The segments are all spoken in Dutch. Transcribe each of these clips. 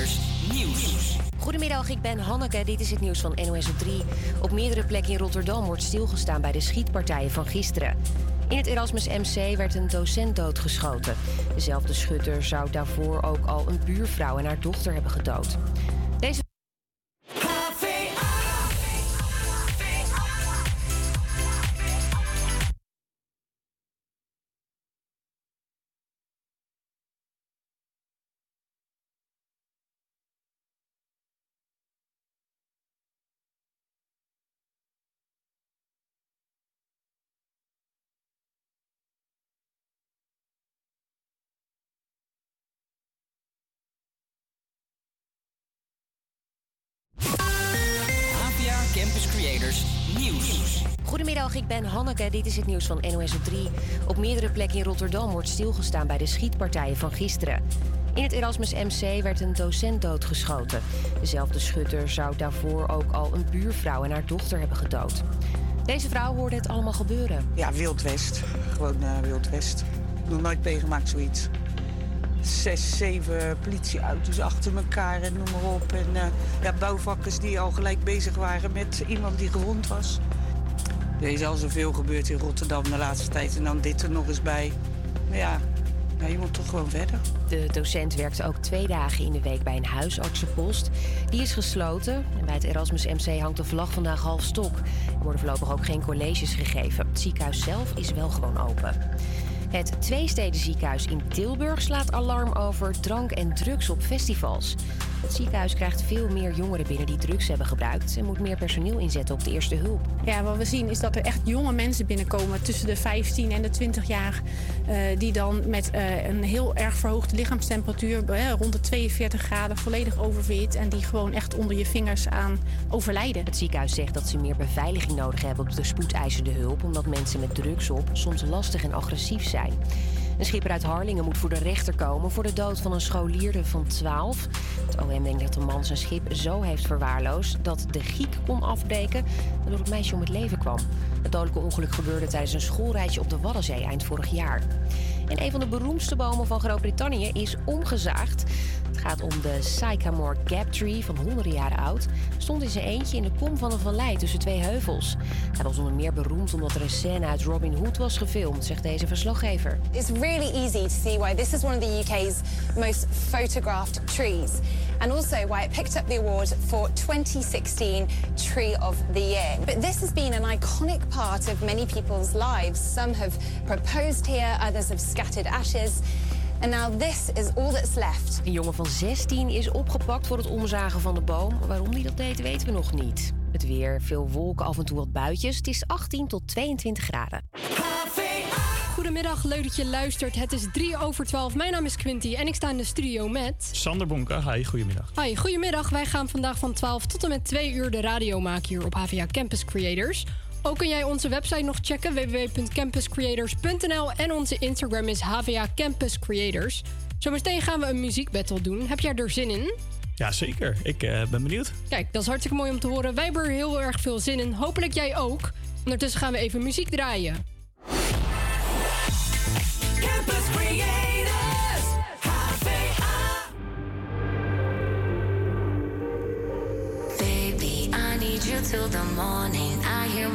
Nieuws. Goedemiddag, ik ben Hanneke. Dit is het nieuws van NOS op 3. Op meerdere plekken in Rotterdam wordt stilgestaan bij de schietpartijen van gisteren. In het Erasmus MC werd een docent doodgeschoten. Dezelfde schutter zou daarvoor ook al een buurvrouw en haar dochter hebben gedood. Deze Goedemiddag, ik ben Hanneke. Dit is het nieuws van NOS op 3. Op meerdere plekken in Rotterdam wordt stilgestaan bij de schietpartijen van gisteren. In het Erasmus MC werd een docent doodgeschoten. Dezelfde schutter zou daarvoor ook al een buurvrouw en haar dochter hebben gedood. Deze vrouw hoorde het allemaal gebeuren. Ja, Wild West. Gewoon eh Wild West. Nog nooit meegemaakt zoiets. Zes, zeven politieauto's achter elkaar en noem maar op. En eh, ja, bouwvakkers die al gelijk bezig waren met iemand die gewond was. Er is al zoveel gebeurd in Rotterdam de laatste tijd. En dan dit er nog eens bij. Maar ja, je moet toch gewoon verder. De docent werkte ook twee dagen in de week bij een huisartsenpost. Die is gesloten. En bij het Erasmus MC hangt de vlag vandaag half stok. Er worden voorlopig ook geen colleges gegeven. Het ziekenhuis zelf is wel gewoon open. Het Tweesteden ziekenhuis in Tilburg slaat alarm over drank en drugs op festivals. Het ziekenhuis krijgt veel meer jongeren binnen die drugs hebben gebruikt en moet meer personeel inzetten op de eerste hulp. Ja, wat we zien is dat er echt jonge mensen binnenkomen tussen de 15 en de 20 jaar. eh, die dan met eh, een heel erg verhoogde lichaamstemperatuur, eh, rond de 42 graden, volledig oververhit. En die gewoon echt onder je vingers aan overlijden. Het ziekenhuis zegt dat ze meer beveiliging nodig hebben op de spoedeisende hulp, omdat mensen met drugs op soms lastig en agressief zijn. Een schipper uit Harlingen moet voor de rechter komen voor de dood van een scholierde van 12. Het OM denkt dat de man zijn schip zo heeft verwaarloosd dat de giek kon afbreken, waardoor het meisje om het leven kwam. Het dodelijke ongeluk gebeurde tijdens een schoolreisje op de Waddenzee eind vorig jaar. En een van de beroemdste bomen van Groot-Brittannië is omgezaagd. Het gaat om de Sycamore Gap Tree van honderden jaren oud. Stond in zijn eentje in de kom van een vallei tussen twee heuvels. Hij was onder meer beroemd omdat er een scène uit Robin Hood was gefilmd, zegt deze verslaggever. It's really easy to see why this is one of the UK's most photographed trees, and also why it picked up the award for 2016 Tree of the Year. But this has been an iconic part of many people's lives. Some have proposed here, others have scattered ashes. And now this is all that's left. Een jongen van 16 is opgepakt voor het omzagen van de boom. Waarom hij dat deed, weten we nog niet. Het weer, veel wolken, af en toe wat buitjes. Het is 18 tot 22 graden. Goedemiddag, leuk dat je luistert. Het is 3 over 12. Mijn naam is Quinty en ik sta in de studio met... Sander Bonke, hi, goedemiddag. Hoi, goedemiddag. Wij gaan vandaag van 12 tot en met 2 uur de radio maken hier op HVA Campus Creators. Ook kun jij onze website nog checken, www.campuscreators.nl. En onze Instagram is HVA Campus Creators. Zometeen gaan we een muziekbattle doen. Heb jij er zin in? Ja, zeker. Ik eh, ben benieuwd. Kijk, dat is hartstikke mooi om te horen. Wij hebben er heel erg veel zin in. Hopelijk jij ook. Ondertussen gaan we even muziek draaien. Campus Creators. HVA. Baby, I need you till the morning.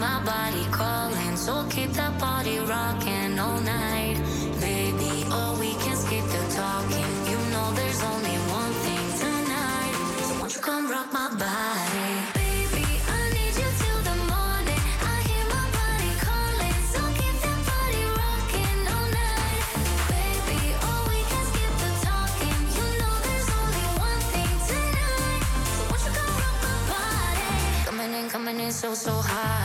I hear my body calling, so keep that body rocking all night. Baby, oh, we can skip the talking. You know there's only one thing tonight. So won't you come rock my body? Baby, I need you till the morning. I hear my body calling, so keep that body rocking all night. Baby, oh, we can skip the talking. You know there's only one thing tonight. So won't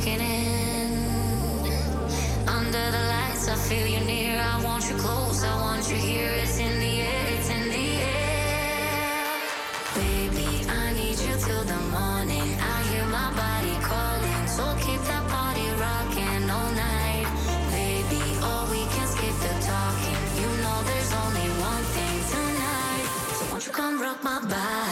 kicking in. Under the lights, I feel you near. I want you close, I want you here. It's in the air, it's in the air. Baby, I need you till the morning. I hear my body calling, so keep that body rocking all night. Baby, oh, we can skip the talking. You know there's only one thing tonight. So won't you come rock my body?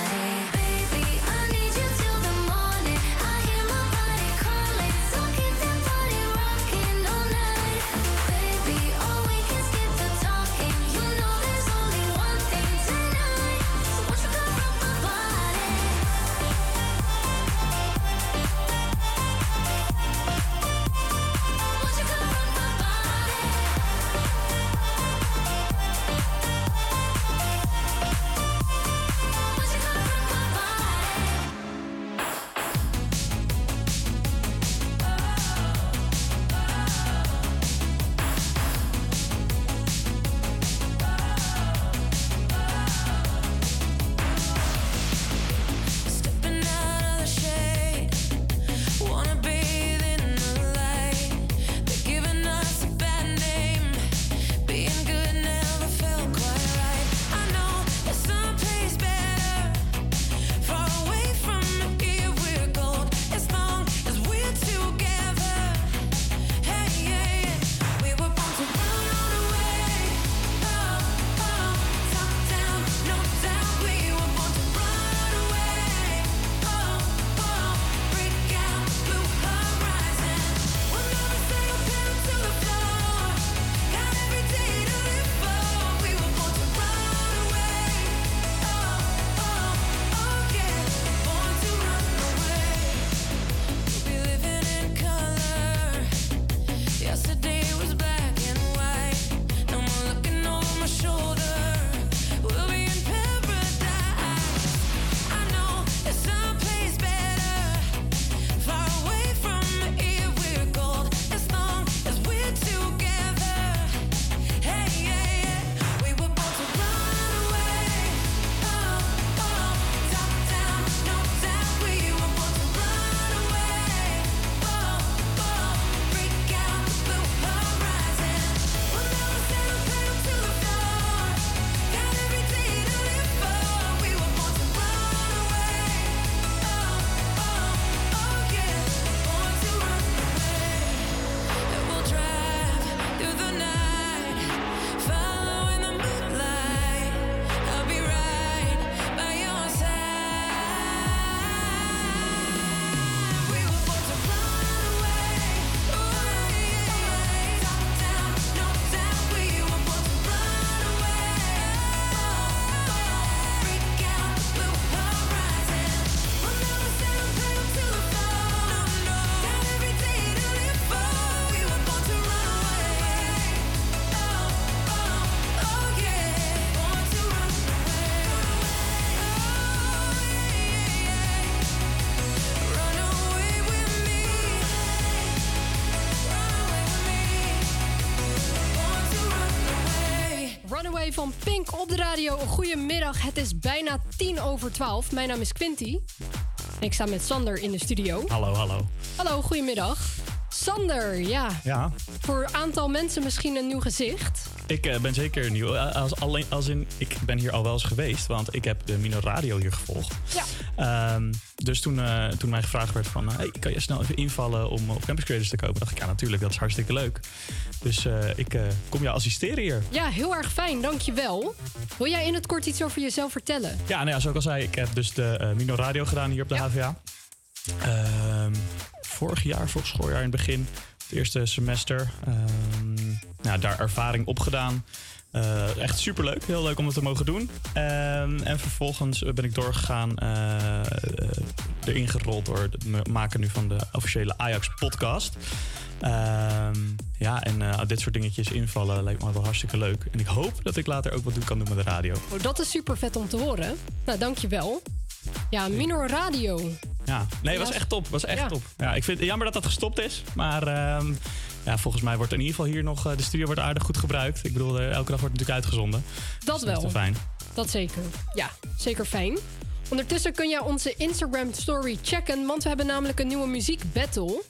Op de radio. Goedemiddag, het is bijna tien over twaalf. Mijn naam is Quinty. En ik sta met Sander in de studio. Hallo, hallo. Hallo, goedemiddag. Sander, ja, Ja, voor een aantal mensen misschien een nieuw gezicht. ik eh, ben zeker nieuw. Eh, Als, alleen, als in, ik ben hier al wel eens geweest, want ik heb de Mino Radio hier gevolgd. Ja. Ehm, dus toen, eh, toen mij gevraagd werd van, hey, kan je snel even invallen om op Campus Creators te kopen? dacht ik, ja natuurlijk, dat is hartstikke leuk. Dus eh, ik eh, kom jou assisteren hier. Ja, heel erg fijn, dankjewel. Wil jij in het kort iets over jezelf vertellen? Ja, nou ja, zoals ik al zei, ik heb dus de eh, Mino Radio gedaan hier op de Ja. HVA. Ehm, vorig jaar, vorig schooljaar in het begin, het eerste semester. Ehm, nou, daar ervaring opgedaan. Eh echt superleuk, heel leuk om het te mogen doen. Ehm, en vervolgens ben ik doorgegaan, eh, eh, erin gerold door het ma- maken nu van de officiële Ajax podcast. Ehm, ja, en eh, dit soort dingetjes invallen lijkt me wel hartstikke leuk. En ik hoop dat ik later ook wat doen kan doen met de radio. Oh, dat is super vet om te horen. Nou, dankjewel. Ja, Minor Radio. Ja, nee, was echt top. was echt Ja. top. Ja, ik vind het jammer dat dat gestopt is. Maar ehm, ja, volgens mij wordt in ieder geval hier nog... eh, de studio wordt aardig goed gebruikt. Ik bedoel, eh, elke dag wordt natuurlijk uitgezonden. Dat Dus dat is wel. fijn. Dat zeker. Ja, zeker fijn. Ondertussen kun je onze Instagram story checken, want we hebben namelijk een nieuwe muziek battle.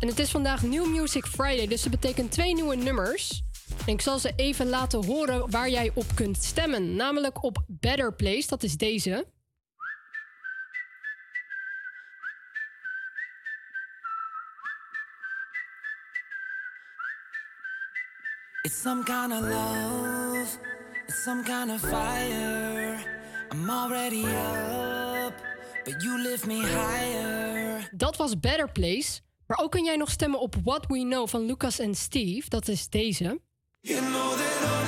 En het is vandaag New Music Friday, dus dat betekent twee nieuwe nummers. En ik zal ze even laten horen waar jij op kunt stemmen. Namelijk op Better Place, dat is deze. It's some kind of love, it's some kind of fire. I'm already up, but you lift me higher. Dat was Better Place. Maar ook kun jij nog stemmen op What We Know van Lucas en Steve, dat is deze. You know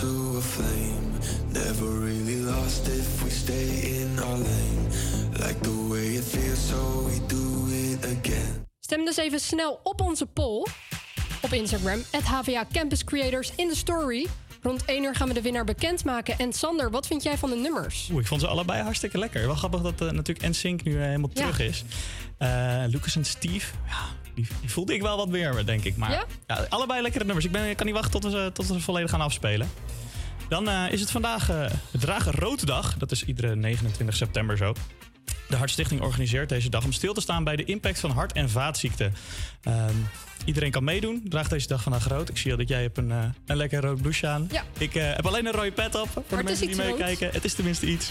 to a flame. Never really lost if we stay in our lane. Like the way it feels, so we do it again. Stem dus even snel op onze poll op Instagram, HVA Campus Creators in de story. Rond 1 uur gaan we de winnaar bekendmaken. En Sander, wat vind jij van de nummers? Oeh, ik vond ze allebei hartstikke lekker. Wel grappig dat eh, natuurlijk NSYNC nu eh, helemaal Ja. terug is. Eh, Lucas en Steve, ja, die, voelde ik wel wat meer, denk ik. Maar Ja? ja? allebei lekkere nummers. Ik, ben, ik kan niet wachten tot we ze, tot we ze volledig gaan afspelen. Dan eh, is het vandaag uh, Dragen Rooddag. Dat is iedere 29 september zo. De Hartstichting organiseert deze dag om stil te staan bij de impact van hart- en vaatziekten. Ehm, iedereen kan meedoen. Draag deze dag vandaag rood. Ik zie al dat jij hebt een, eh, een lekker rood blouseje aan. Ja. Ik eh, heb alleen een rode pet op. Voor de mensen die meekijken. Het is tenminste iets.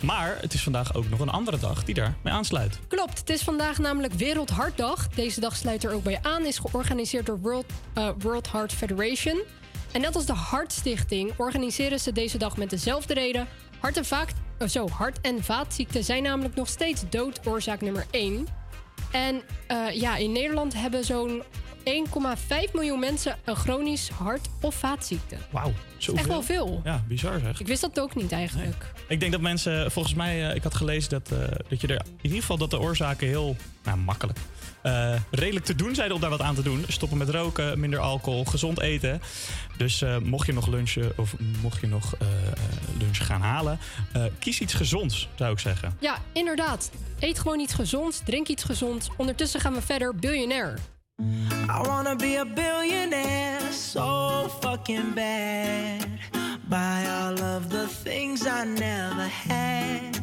Maar het is vandaag ook nog een andere dag die daarmee aansluit. Klopt, het is vandaag namelijk Wereldhartdag. Deze dag sluit er ook bij aan, is georganiseerd door World, eh, World Heart Federation. En net als de Hartstichting organiseren ze deze dag met dezelfde reden. Hart- en, oh, zo, hart- en vaatziekten zijn namelijk nog steeds doodoorzaak nummer 1. En eh, ja, in Nederland hebben zo'n 1,5 miljoen mensen een chronisch hart- of vaatziekte. Wauw, zoveel. Echt wel veel. Ja, bizar zeg. Ik wist dat ook niet eigenlijk. Ik denk dat mensen, volgens mij, eh, ik had gelezen dat, eh, dat je er in ieder geval dat de oorzaken heel nou, makkelijk. Eh, redelijk te doen zijn om daar wat aan te doen. Stoppen met roken, minder alcohol, gezond eten. Dus eh, mocht je nog lunchen of mocht je nog eh, eh, lunch gaan halen, eh, kies iets gezonds, zou ik zeggen. Ja, inderdaad. Eet gewoon iets gezonds, drink iets gezonds. Ondertussen gaan we verder, biljonair. I wanna be a billionaire so fucking bad. Buy all of the things I never had.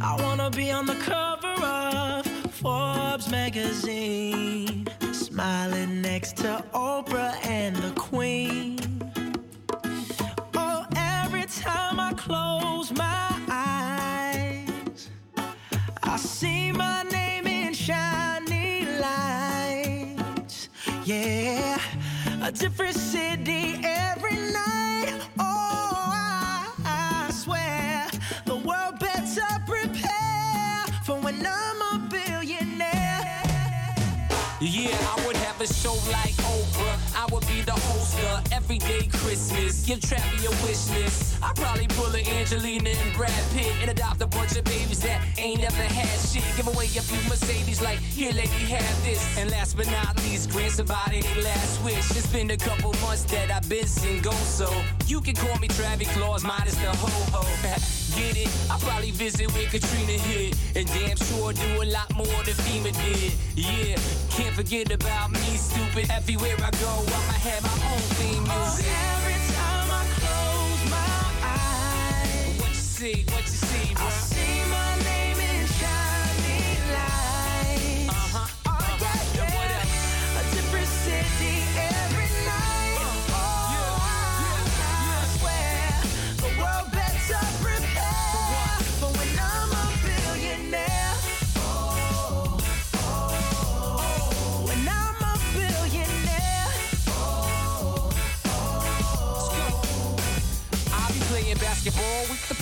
I wanna be on the cover of Forbes magazine, smiling next to Oprah and the Queen. Oh, every time I close my eyes, I see my name in shiny lights. Yeah, a different city every night. A show like Oprah. I would be the host of Everyday Christmas. Give Travis a wish list. I'd probably pull a Angelina and Brad Pitt and adopt a bunch of babies that ain't never had shit. Give away a few Mercedes, like, here, lady, have this. And last but not least, grant somebody their last wish. It's been a couple months that I've been single, so you can call me Travis Claus, minus the ho ho. Get it? I'll probably visit where Katrina hit. And damn sure do a lot more than FEMA did. Yeah, can't forget about me, stupid. Everywhere I go, I'ma have my own theme music. Oh, see, what you see, bro? I see my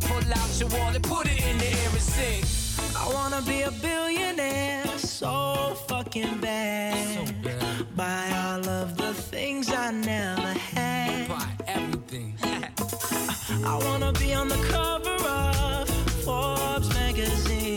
pull out your wallet, put it in the air and sing. I wanna be a billionaire so fucking bad. So bad. Buy all of the things I never had. Buy everything. I wanna be on the cover of Forbes magazine,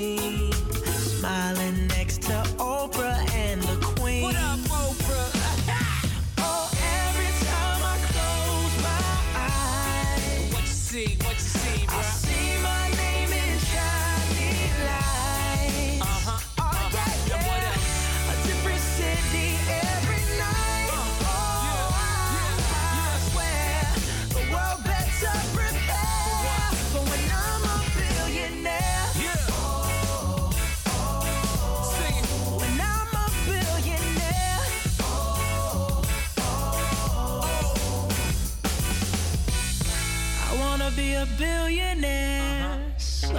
a billionaire uh-huh. so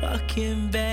fucking bad.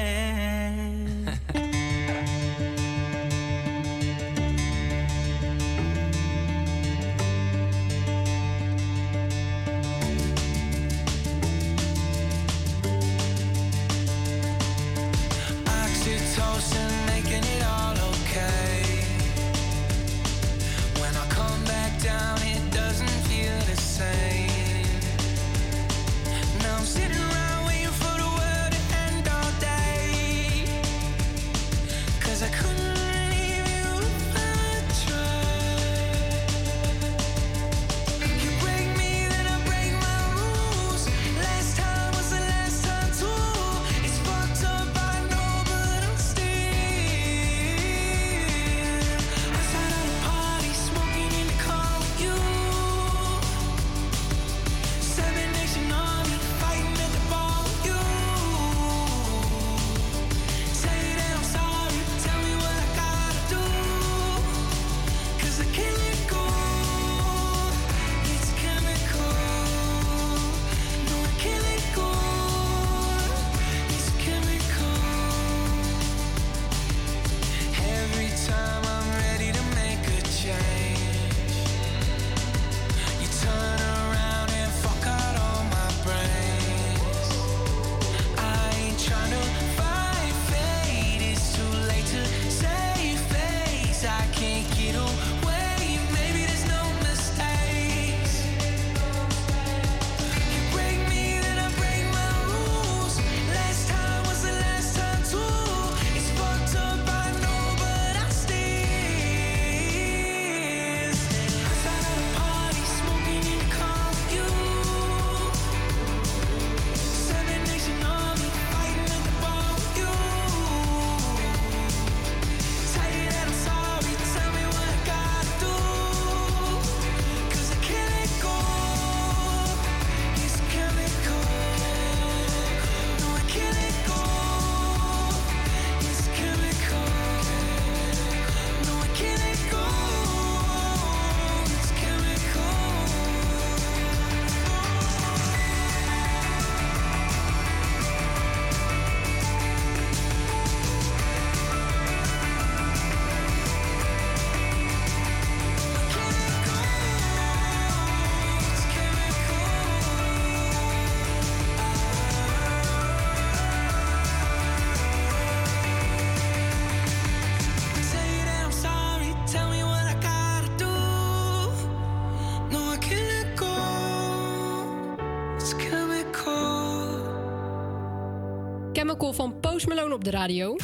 Van Post Malone op de radio.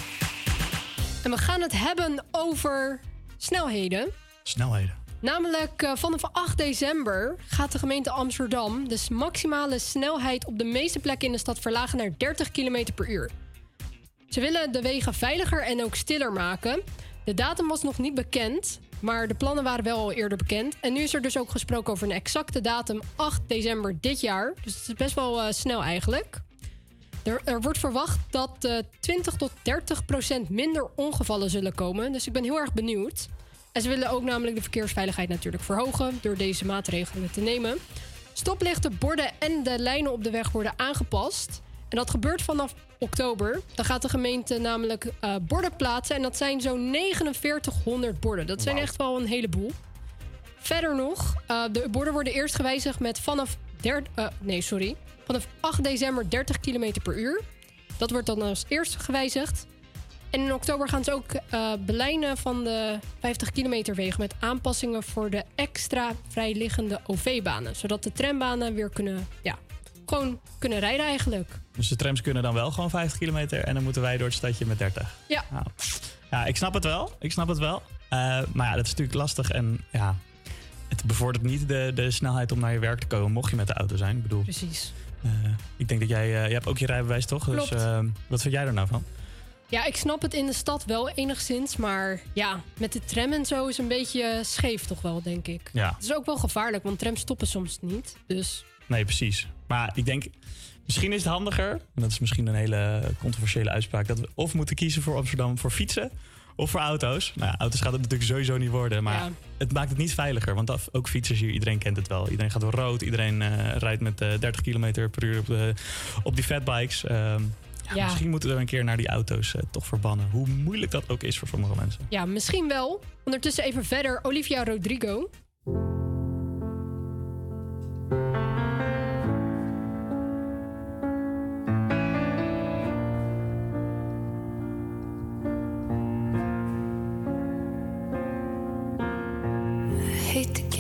En we gaan het hebben over snelheden. Snelheden. Namelijk eh, vanaf 8 december gaat de gemeente Amsterdam de maximale snelheid op de meeste plekken in de stad verlagen naar 30 km per uur. Ze willen de wegen veiliger en ook stiller maken. De datum was nog niet bekend, maar de plannen waren wel al eerder bekend. En nu is er dus ook gesproken over een exacte datum 8 december dit jaar. Dus het is best wel eh, snel eigenlijk. Er, er wordt verwacht dat eh 20 tot 30 procent minder ongevallen zullen komen. Dus ik ben heel erg benieuwd. En ze willen ook namelijk de verkeersveiligheid natuurlijk verhogen door deze maatregelen te nemen. Stoplichten, borden en de lijnen op de weg worden aangepast. En dat gebeurt vanaf oktober. Dan gaat de gemeente namelijk eh, borden plaatsen. En dat zijn zo'n 4900 borden. Dat zijn echt wel een heleboel. Verder nog, eh, de borden worden eerst gewijzigd met vanaf der, eh, nee, sorry. Vanaf 8 december 30 km per uur. Dat wordt dan als eerste gewijzigd. En in oktober gaan ze ook eh, belijnen van de 50 kilometer wegen met aanpassingen voor de extra vrijliggende OV-banen. Zodat de trambanen weer kunnen, ja, gewoon kunnen rijden eigenlijk. Dus de trams kunnen dan wel gewoon 50 kilometer en dan moeten wij door het stadje met 30. Ja. Nou, ja, ik snap het wel. Ik snap het wel. Eh, maar ja, dat is natuurlijk lastig en ja, het bevordert niet de, de snelheid om naar je werk te komen, mocht je met de auto zijn. Ik bedoel, Precies. Eh, ik denk dat jij, eh, je hebt ook je rijbewijs toch? Klopt. Dus eh, wat vind jij er nou van? Ja, ik snap het in de stad wel enigszins, maar ja, met de tram en zo is een beetje scheef toch wel, denk ik. Ja. Het is ook wel gevaarlijk, want trams stoppen soms niet. Dus Nee, precies. Maar ik denk, misschien is het handiger, en dat is misschien een hele controversiële uitspraak, dat we of moeten kiezen voor Amsterdam voor fietsen of voor auto's. Nou, ja, auto's gaat het natuurlijk sowieso niet worden, maar Ja. het maakt het niet veiliger. Want af- ook fietsers hier, iedereen kent het wel. Iedereen gaat door rood, iedereen eh, rijdt met eh, 30 km per uur op, de, op die fatbikes. Ja, Ja. Misschien moeten we een keer naar die auto's eh, toch verbannen. Hoe moeilijk dat ook is voor sommige mensen. ja, misschien wel. Ondertussen even verder, Olivia Rodrigo.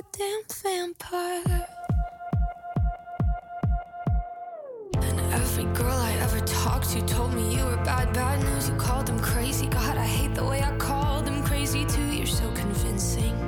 goddamn vampire. And every girl I ever talked to told me you were bad, bad news. You called them crazy. God, I hate the way I called them crazy too. You're so convincing.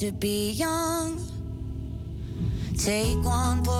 to be young. Take one for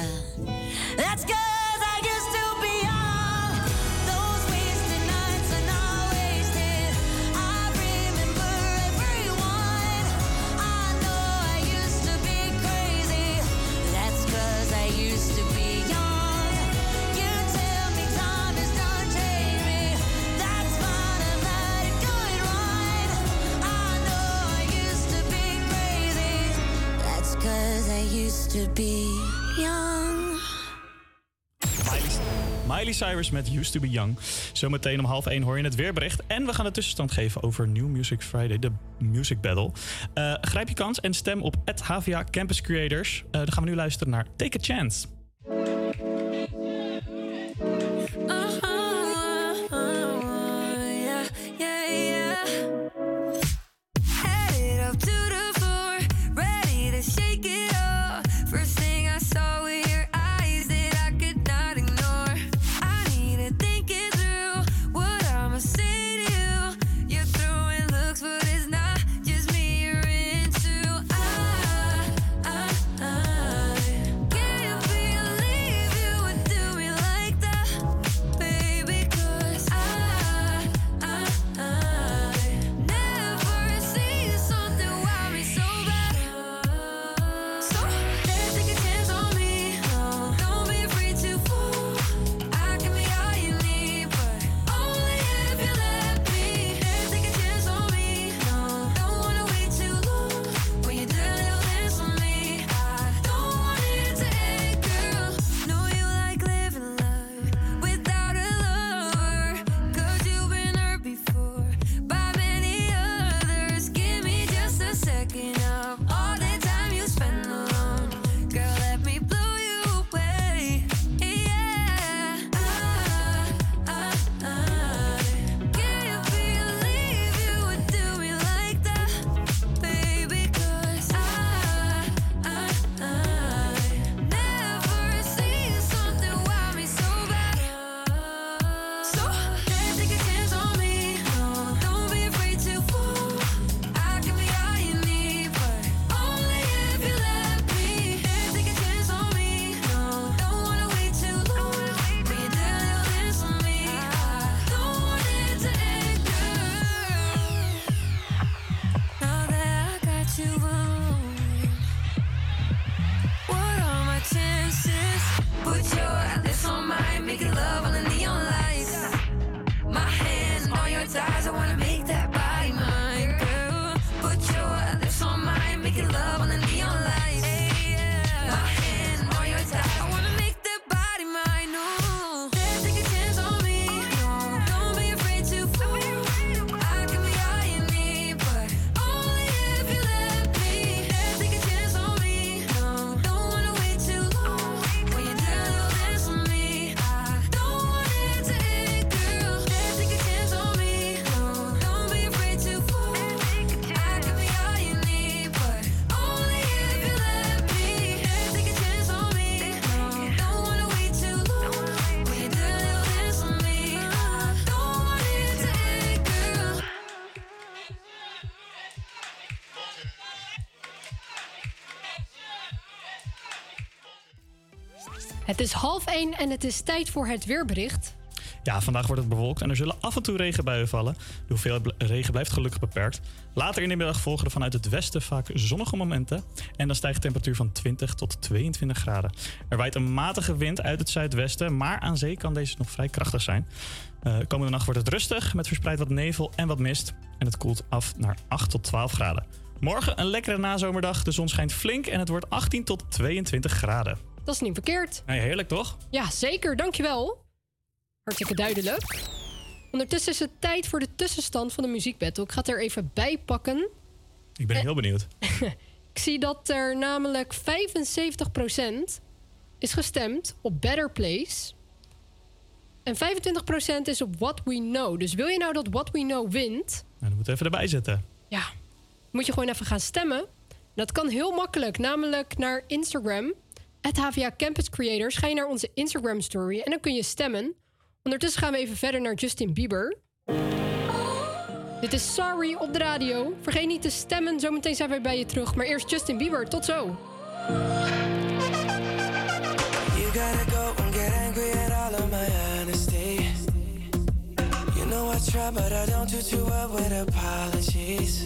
Cyrus met Used to Be Young. Zometeen om half één hoor je het weerbericht. En we gaan de tussenstand geven over New Music Friday, de Music Battle. Eh, grijp je kans en stem op HVA Campus Creators. Uh, dan gaan we nu luisteren naar Take a Chance. Het is half één en het is tijd voor het weerbericht. Ja, vandaag wordt het bewolkt en er zullen af en toe regenbuien vallen. De hoeveelheid regen blijft gelukkig beperkt. Later in de middag volgen er vanuit het westen vaak zonnige momenten. En dan stijgt de temperatuur van 20 tot 22 graden. Er waait een matige wind uit het zuidwesten, maar aan zee kan deze nog vrij krachtig zijn. Eh, komende nacht wordt het rustig, met verspreid wat nevel en wat mist. En het koelt af naar 8 tot 12 graden. Morgen een lekkere nazomerdag. De zon schijnt flink en het wordt 18 tot 22 graden. Dat is niet verkeerd. Nee, heerlijk toch? Ja, zeker. Dankjewel. Hartstikke duidelijk. Ondertussen is het tijd voor de tussenstand van de muziekbattle. Ik ga het er even bij pakken. Ik ben heel benieuwd. Ik zie dat er namelijk 75% is gestemd op Better Place. En 25% is op What We Know. Dus wil je nou dat What We Know wint, Nou, dan moeten we even erbij zetten. ja, moet je gewoon even gaan stemmen. Dat kan heel makkelijk, namelijk naar Instagram. Het HVA Campus Creators. Ga je naar onze Instagram story en dan kun je stemmen. Ondertussen gaan we even verder naar Justin Bieber. Dit is Sorry op de radio. Vergeet niet te stemmen, zometeen zijn wij bij je terug. Maar eerst Justin Bieber, tot zo. You go and get angry at all of my. You know I try, but I don't do too well with apologies.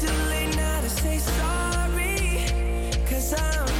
Too late now to say sorry? Cause I'm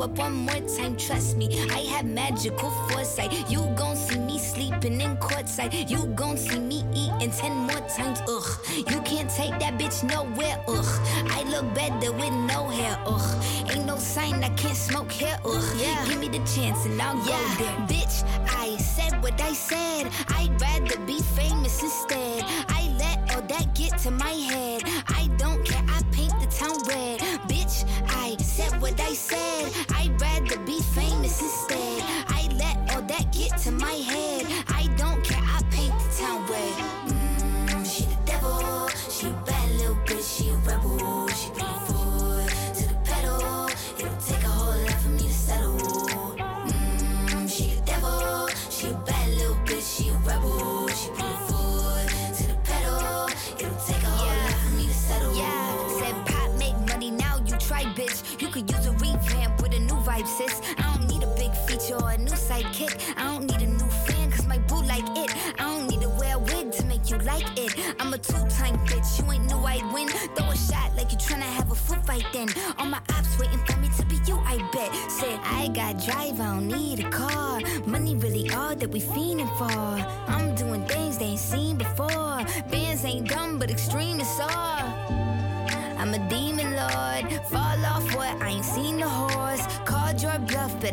up one more time, trust me. I have magical foresight. You gon' see me sleeping in courtside. You gon' see me eating ten more times, ugh. You can't take that bitch nowhere, ugh. I look better with no hair, ugh. Ain't no sign I can't smoke hair, ugh. Yeah. Give me the chance and I'll yeah. go there. Bitch, I said what I said.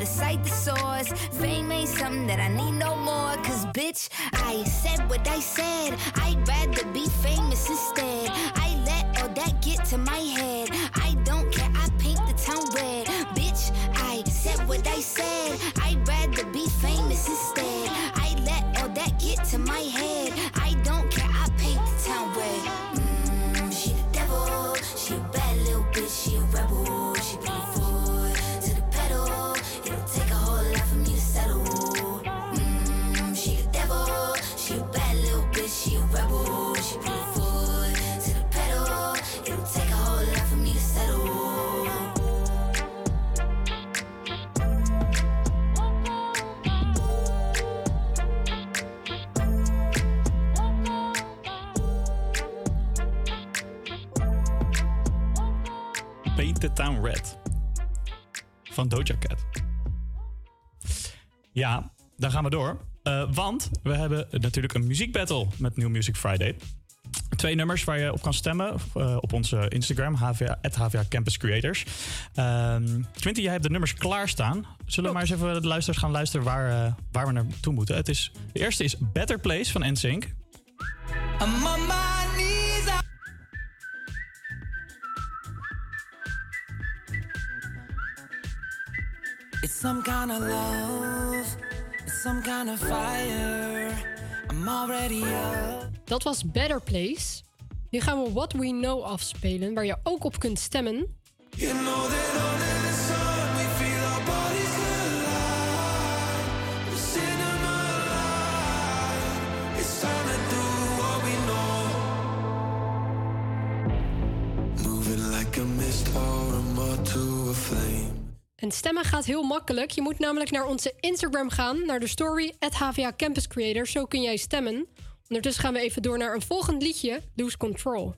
out of sight. Doja Cat. Ja, dan gaan we door. Eh, want we hebben natuurlijk een muziekbattle met New Music Friday. Twee nummers waar je op kan stemmen eh, op onze Instagram, HVA, HVA Campus Creators. Ehm, Quinty, jij hebt de nummers klaarstaan. Zullen we maar eens even de luisteraars gaan luisteren waar, eh, waar we naartoe moeten? Het is, de eerste is Better Place van NSYNC. some kind of love, some kind of fire. I'm already up. Dat was Better Place. Nu gaan we What We Know afspelen, waar je ook op kunt stemmen. You know En stemmen gaat heel makkelijk. Je moet namelijk naar onze Instagram gaan, naar de story HVA Campus Creator. Zo kun jij stemmen. Ondertussen gaan we even door naar een volgend liedje, Lose Control.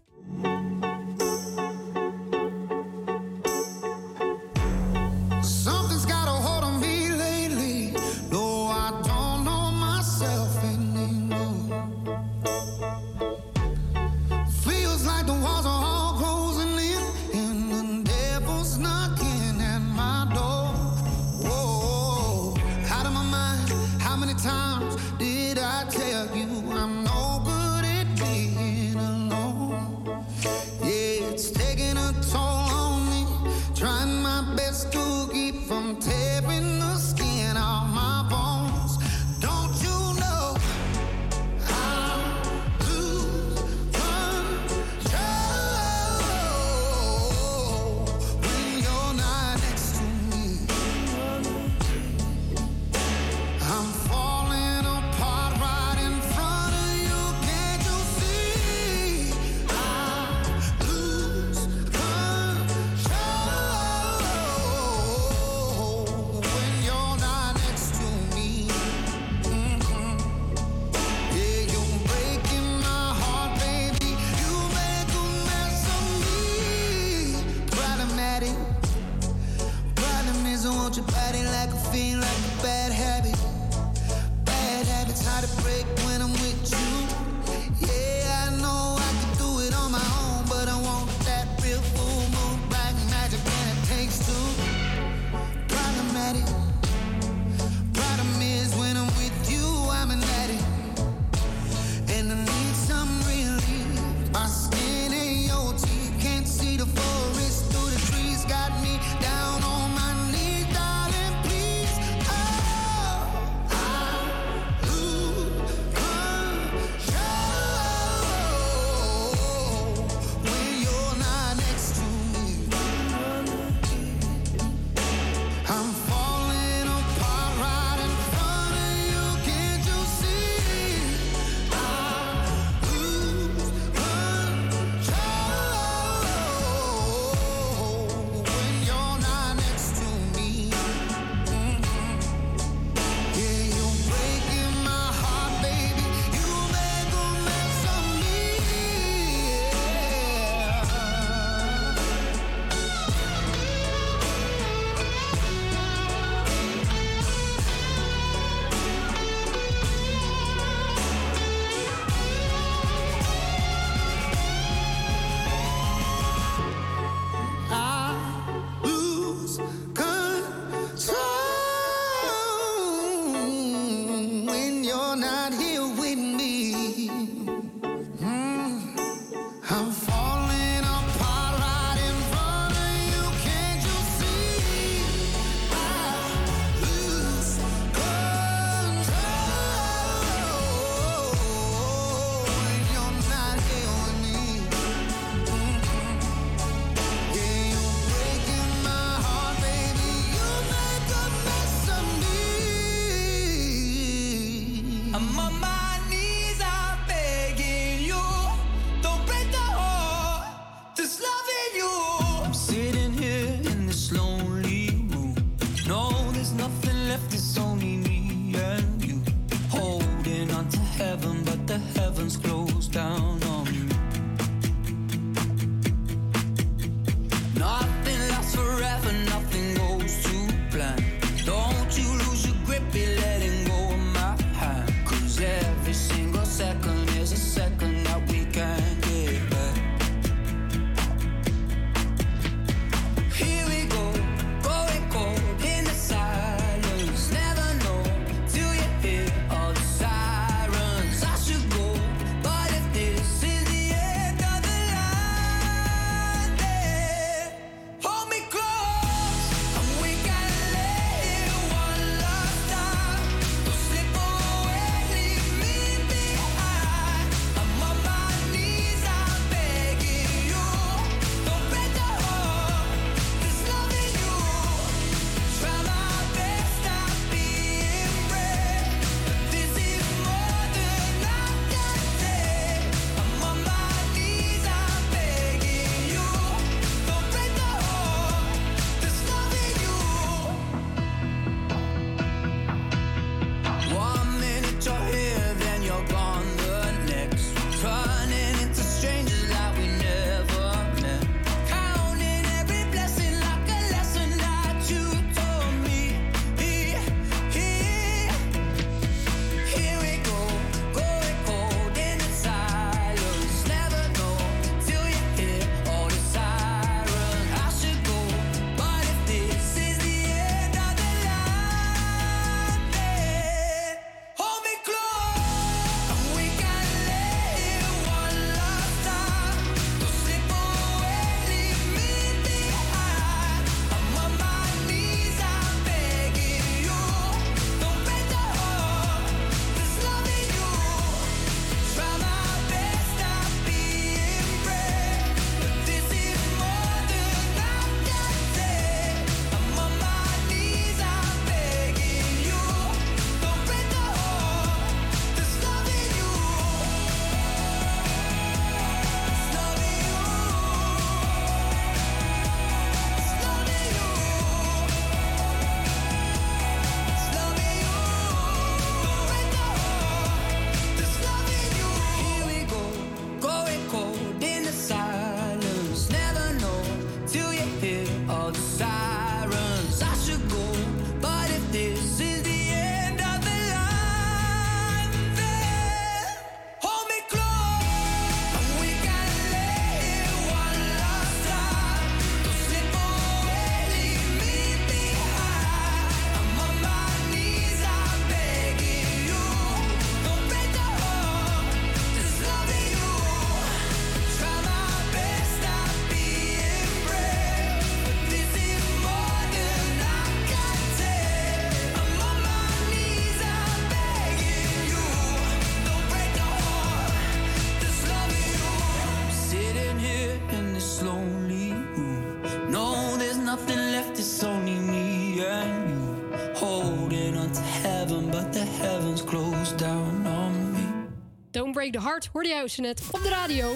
Break the Heart hoorde jij zo net op de radio.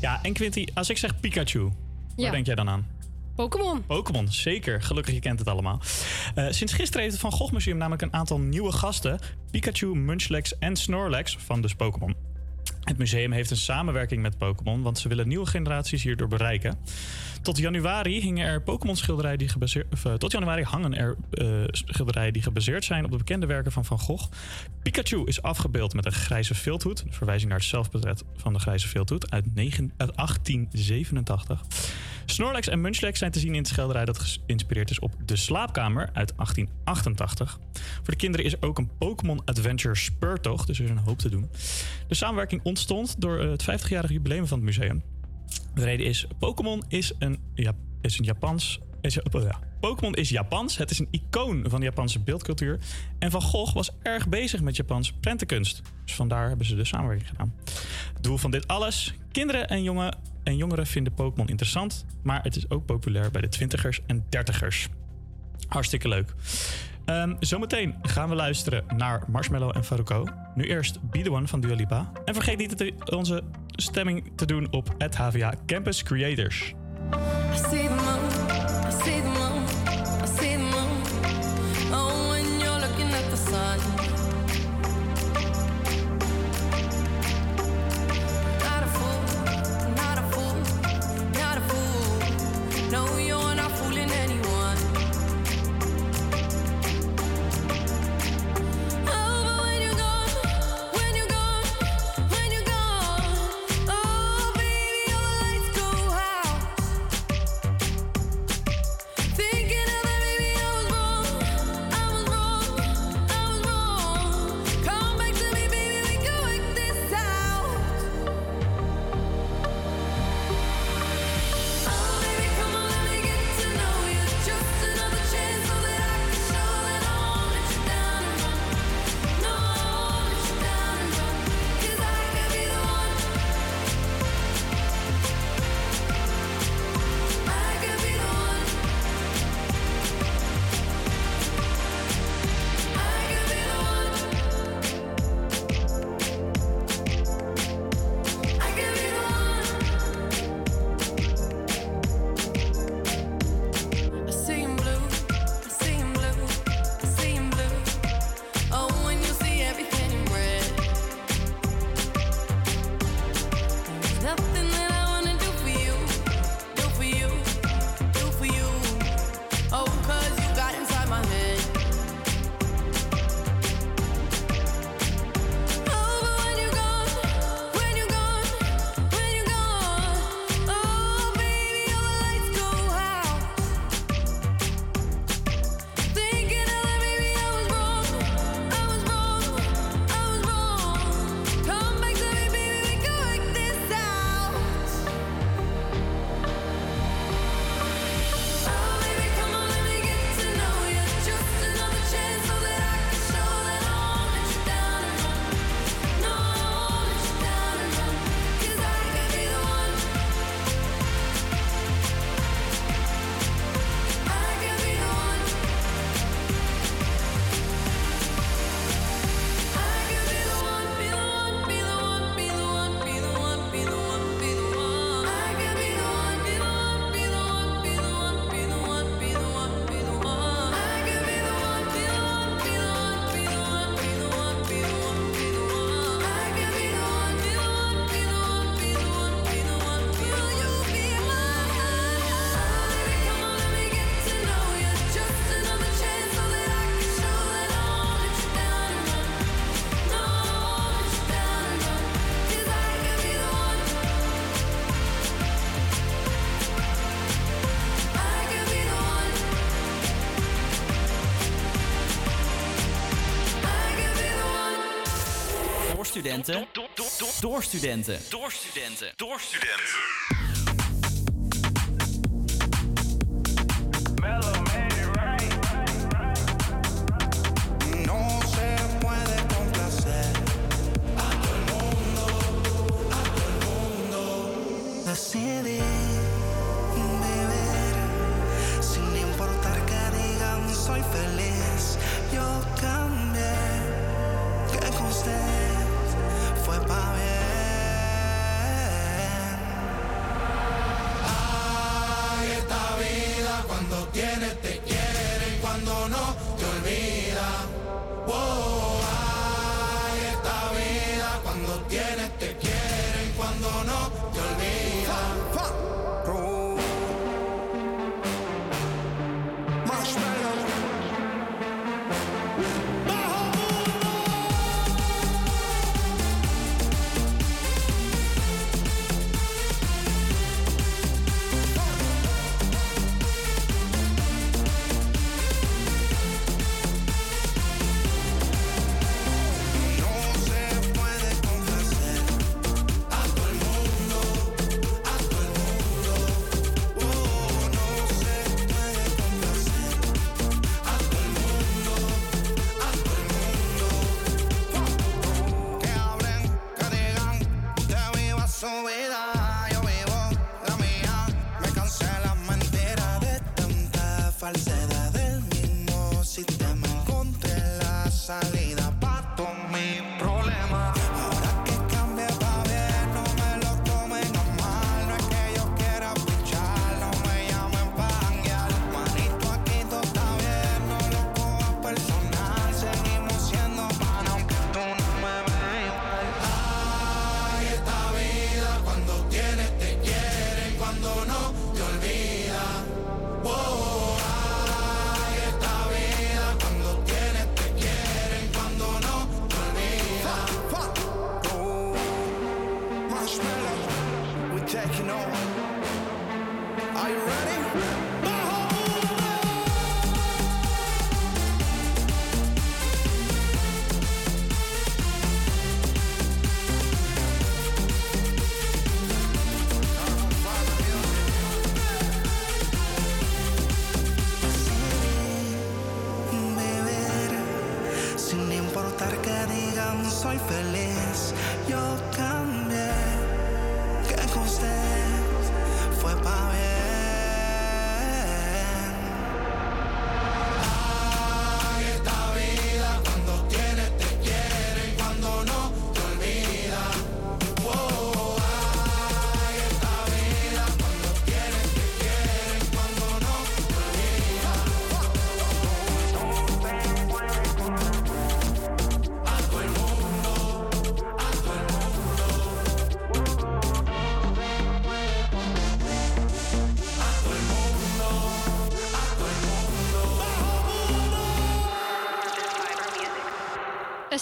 Ja, en Quinty, als ik zeg Pikachu, waar Ja. denk jij dan aan? Pokémon. Pokémon, zeker. Gelukkig, je kent het allemaal. Eh, sinds gisteren heeft het Van Gogh Museum namelijk een aantal nieuwe gasten. Pikachu, Munchlax en Snorlax van dus Pokémon. Het museum heeft een samenwerking met Pokémon, want ze willen nieuwe generaties hierdoor bereiken. Tot januari hingen er Pokémon schilderijen die gebaseerd, eh, tot januari hangen er eh, schilderijen die gebaseerd zijn op de bekende werken van Van Gogh. Pikachu is afgebeeld met een grijze vilthoed, een verwijzing naar het zelfportret van de grijze vilthoed uit, uit 1887. Snorlax en Munchlax zijn te zien in het schilderij dat geïnspireerd is op De Slaapkamer uit 1888. Voor de kinderen is ook een Pokémon Adventure speurtocht, dus er is een hoop te doen. De samenwerking ontstond door eh, het 50-jarig jubileum van het museum. De reden is, Pokémon is een, ja, is een Japans... Pokémon is Japans. Het is een icoon van de Japanse beeldcultuur. En Van Gogh was erg bezig met Japanse prentenkunst. Dus vandaar hebben ze de samenwerking gedaan. Doel van dit alles? Kinderen en, jongen, en jongeren vinden Pokémon interessant. Maar het is ook populair bij de twintigers en dertigers. Hartstikke leuk. Ehm, zometeen gaan we luisteren naar Marshmallow en Faruko. Nu eerst Be The One van Dua Lipa. En vergeet niet onze stemming te doen op het HVA Campus Creators. Studenten. Door studenten. Door studenten. Door studenten.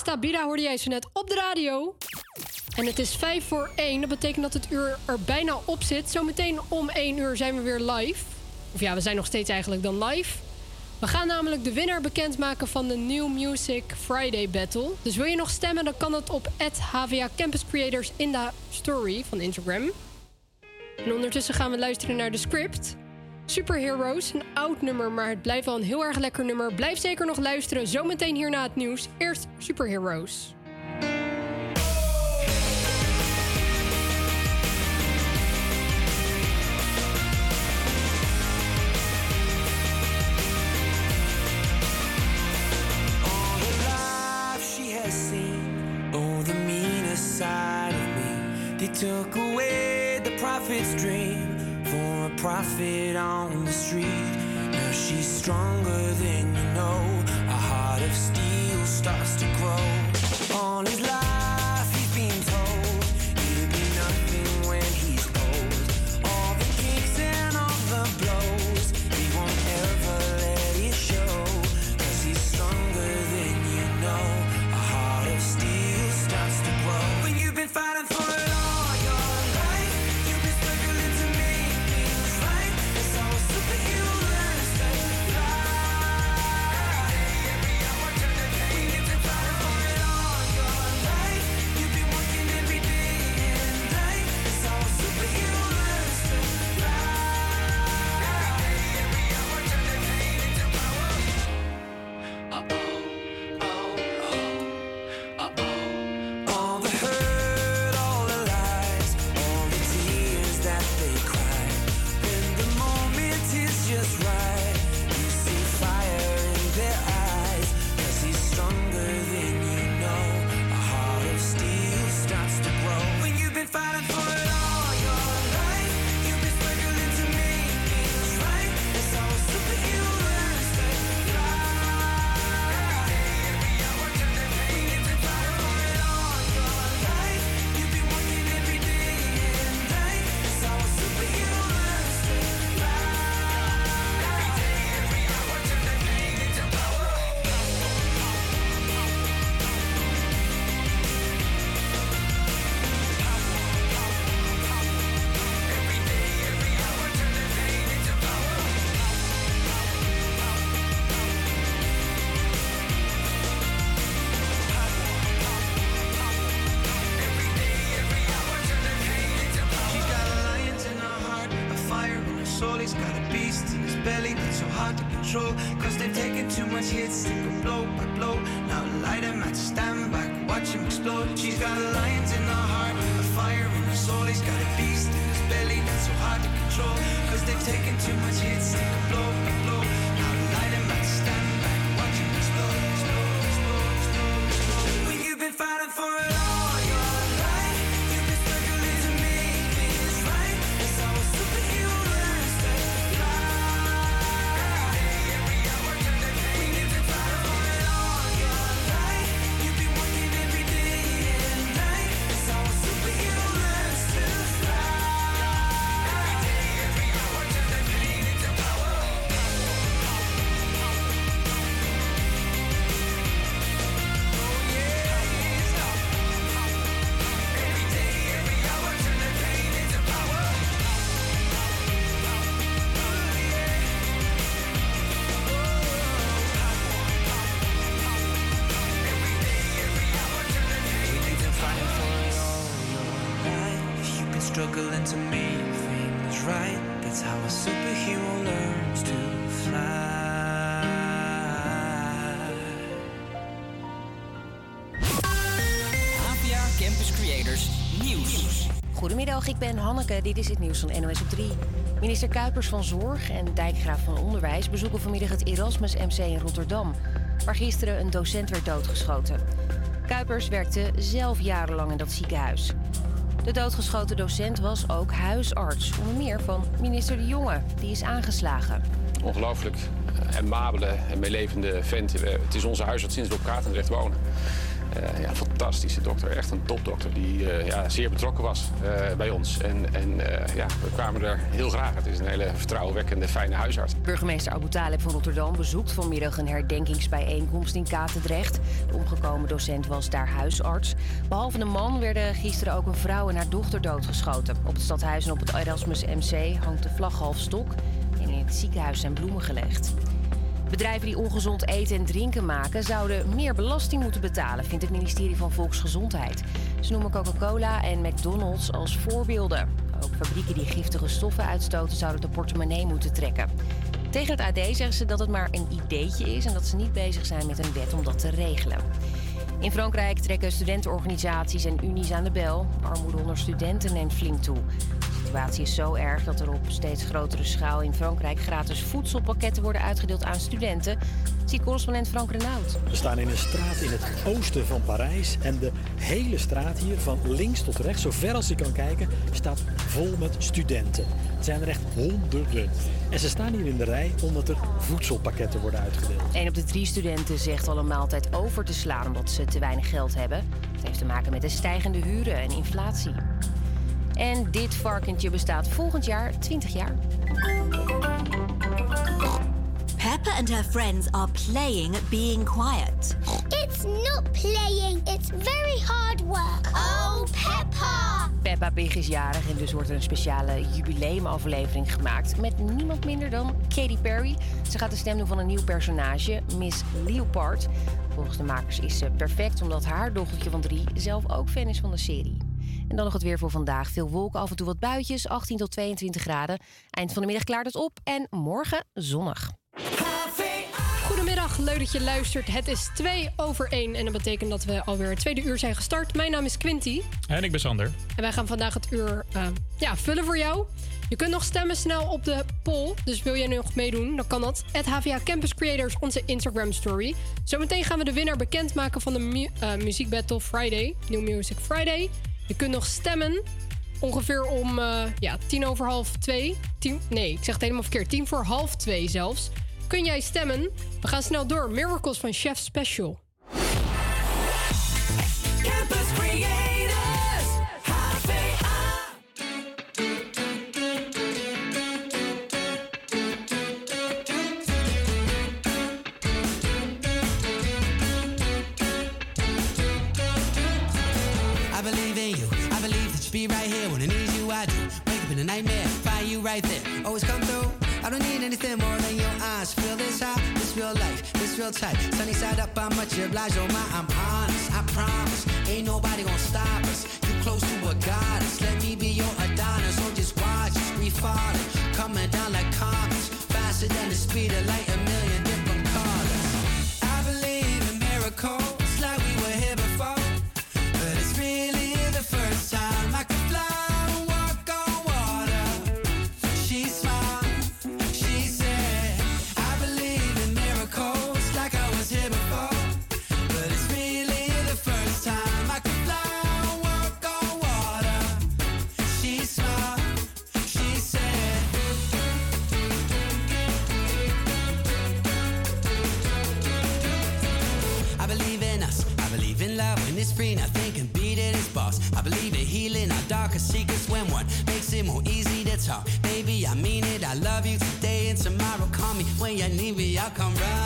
Stabira hoorde jij zo net op de radio. En het is 5 voor 1. Dat betekent dat het uur er bijna op zit. Zometeen om 1 uur zijn we weer live. Of ja, we zijn nog steeds eigenlijk dan live. We gaan namelijk de winnaar bekendmaken van de New Music Friday Battle. Dus wil je nog stemmen, dan kan dat op HVA Campus Creators in de story van Instagram. En ondertussen gaan we luisteren naar de script. Superheroes. Een oud nummer, maar het blijft wel een heel erg lekker nummer. Blijf zeker nog luisteren, zometeen hierna het nieuws. Eerst Superheroes. took away the prophet's dream prophet on the street. Now she's stronger than you know. A heart of steel starts to grow. Campus Creators Nieuws. Goedemiddag, ik ben Hanneke. Dit is het nieuws van NOS op 3. Minister Kuipers van Zorg en Dijkgraaf van Onderwijs bezoeken vanmiddag het Erasmus MC in Rotterdam, waar gisteren een docent werd doodgeschoten. Kuipers werkte zelf jarenlang in dat ziekenhuis. De doodgeschoten docent was ook huisarts, onder meer van minister De Jonge, die is aangeslagen. Ongelooflijk eh, amabele en meelevende vent. Eh, Het is onze huisarts sinds we op Katendrecht wonen. Eh, ja, fantastische dokter, echt een topdokter die eh, ja, zeer betrokken was eh, bij ons. En, en ja, we kwamen er heel graag. Het is een hele vertrouwenwekkende, fijne huisarts. Burgemeester Abu Taleb van Rotterdam bezoekt vanmiddag een herdenkingsbijeenkomst in Katendrecht. De omgekomen docent was daar huisarts. Behalve de man werden gisteren ook een vrouw en haar dochter doodgeschoten. Op het stadhuis en op het Erasmus MC hangt de vlag half stok. En in het ziekenhuis zijn bloemen gelegd. Bedrijven die ongezond eten en drinken maken zouden meer belasting moeten betalen, vindt het ministerie van Volksgezondheid. Ze noemen Coca-Cola en McDonald's als voorbeelden. Ook fabrieken die giftige stoffen uitstoten zouden de portemonnee moeten trekken. Tegen het AD zeggen ze dat het maar een ideetje is en dat ze niet bezig zijn met een wet om dat te regelen. In Frankrijk trekken studentenorganisaties en unies aan de bel. Armoede onder studenten neemt flink toe. Situatie is zo erg dat er op steeds grotere schaal in Frankrijk gratis voedselpakketten worden uitgedeeld aan studenten. Ziet correspondent Frank Renaud. We staan in een straat in het oosten van Parijs. En de hele straat hier, van links tot rechts, zo ver als je kan kijken, staat vol met studenten. Het zijn er echt honderden. En ze staan hier in de rij omdat er voedselpakketten worden uitgedeeld. Een op de drie studenten zegt al een maaltijd over te slaan omdat ze te weinig geld hebben. Het heeft te maken met de stijgende huren en inflatie. En dit varkentje bestaat volgend jaar 20 jaar. Peppa and her friends are playing being quiet. It's not playing, it's very hard work. Oh, Peppa! Peppa Pig is jarig en dus wordt er een speciale jubileumaflevering gemaakt met niemand minder dan Katy Perry. Ze gaat de stem doen van een nieuw personage, Miss Leopard. Volgens de makers is ze perfect omdat haar dochtertje van drie zelf ook fan is van de serie. En dan nog het weer voor vandaag. Veel wolken, af en toe wat buitjes, 18 tot 22 graden. Eind van de middag klaart het op en morgen zonnig. Goedemiddag, leuk dat je luistert. Het is 2 over 1 en dat betekent dat we alweer het tweede uur zijn gestart. Mijn naam is Quinty En ik ben Sander. en wij gaan vandaag het uur eh, ja, vullen voor jou. Je kunt nog stemmen snel op de poll, dus wil jij nu nog meedoen, dan kan dat. Het HVA Campus Creators, onze Instagram story. Zometeen gaan we de winnaar bekendmaken van de mu eh, Muziek Battle Friday, New Music Friday. Je kunt nog stemmen ongeveer om eh, ja, tien over half twee. Tien, nee, ik zeg het helemaal verkeerd. Tien voor half twee zelfs. Kun jij stemmen? We gaan snel door. Miracles van Chef Special. right here. When I need you, I do. Wake up in a nightmare, find you right there. Always come through. I don't need anything more than your eyes. Feel this hot, this real life, this real tight. Sunny side up, I'm much obliged. Oh my, I'm honest, I promise. Ain't nobody gonna stop us. You close to a goddess. Let me be your Adonis. So just watch us, we falling, coming down like comets, faster than the speed of light, a million. More easy to talk. Baby, I mean it, I love you today and tomorrow. Call me when you need me, I'll come running.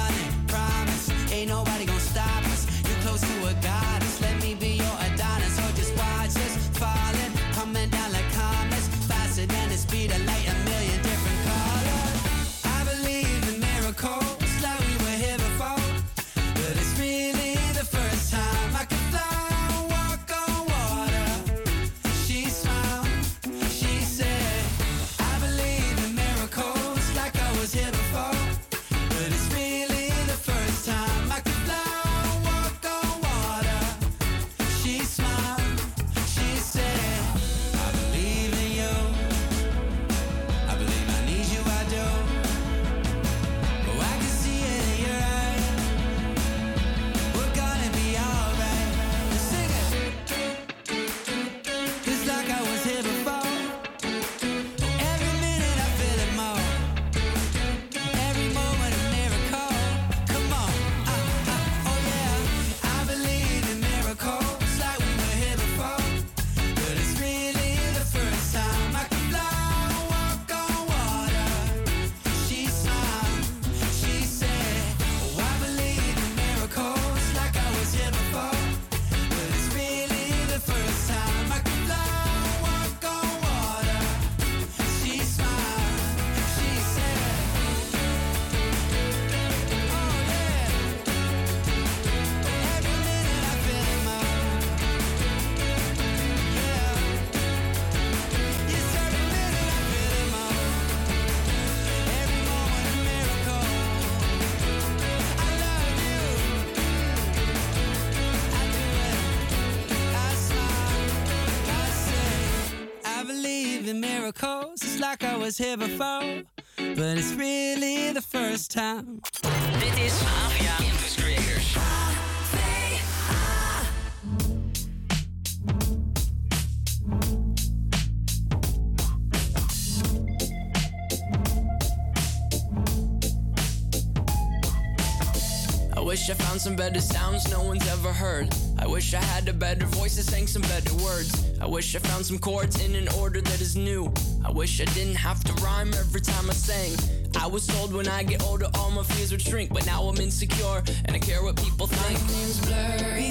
Like I was here before, but it's really the first time. Is. I wish I found some better sounds no one's ever heard. I wish I had a better voice that sang some better words. I wish I found some chords in an order that is new. I wish I didn't have to rhyme every time I sang. I was told when I get older all my fears would shrink, but now I'm insecure and I care what people think. My name's Blurry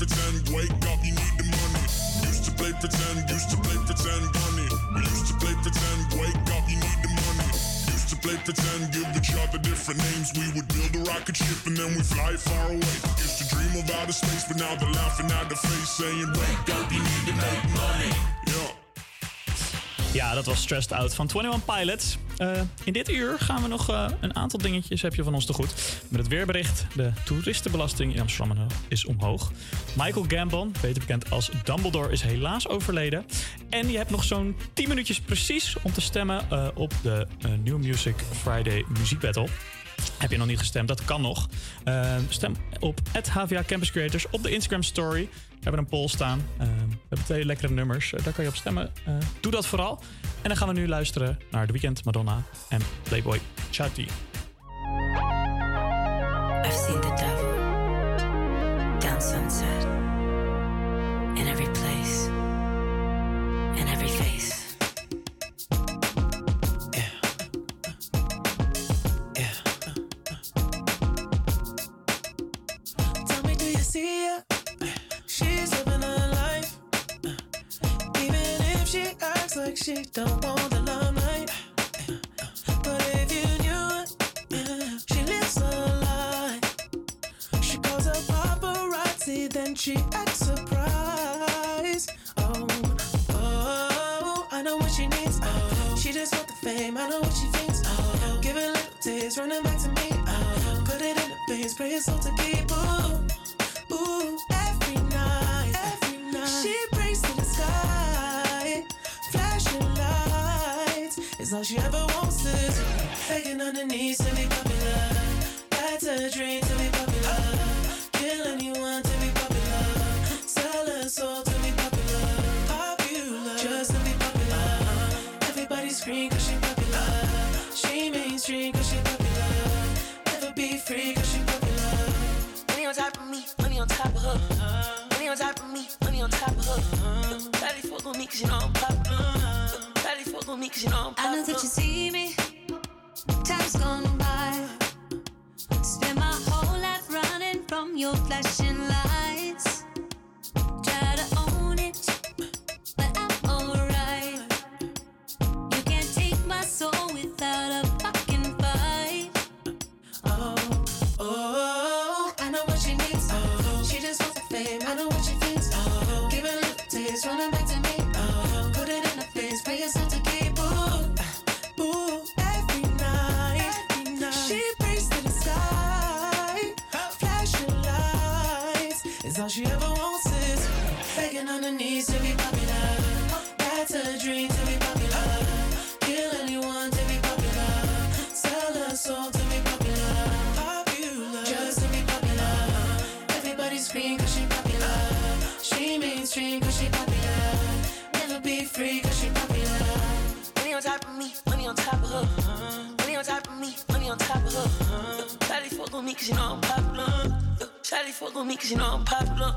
pretend. Wake up, you need the money. Used to play pretend, used to play pretend, money. We used to play pretend. Wake up, you need the money. Used to play pretend, give each other different names. We would build a rocket ship and then we fly far away. Used to dream of outer space, but now they're laughing at the face, saying, Wake up, you need to make money. Ja, dat was Stressed Out van 21 Pilots. Eh, in dit uur gaan we nog eh, een aantal dingetjes heb je van ons te goed. Met het weerbericht. De toeristenbelasting in Amsterdam is omhoog. Michael Gambon, beter bekend als Dumbledore, is helaas overleden. En je hebt nog zo'n 10 minuutjes precies om te stemmen eh, op de New Music Friday Muziek Battle. Heb je nog niet gestemd? Dat kan nog. Stem op HVA Campus Creators op de Instagram Story. We hebben een poll staan. Eh, we hebben twee lekkere nummers. Eh, daar kan je op stemmen. Eh, doe dat vooral. En dan gaan we nu luisteren naar The Weeknd, Madonna en Playboy Chati. I've seen the devil down sunset lights. All she ever wants is begging on her knees to be popular. That's a dream to be popular. Kill anyone to be popular. Sell her soul to be popular. Popular, just to be popular. Everybody scream cause she popular. She mainstream cause she popular. Never be free cause she popular. Money on top of me, money on top of her. Money on top of me, money on top of her. Daddy fuck on me cause you know I'm popular. On me cause you know I'm I know that you see me. Time's gone by. Spend my whole life running from your flashing lights. She ever wants is begging on her knees to be popular. That's a dream to be popular. Kill anyone to be popular. Sell her soul to be popular. Popular, just to be popular. Everybody scream cause she popular. She mainstream cause she popular. Never be free cause she popular. Money on top of me, money on top of her. Money on top of me, money on top of her. Daddy fuck on me cause you know I'm popular. Daddy fuck on me cause you know I'm popular.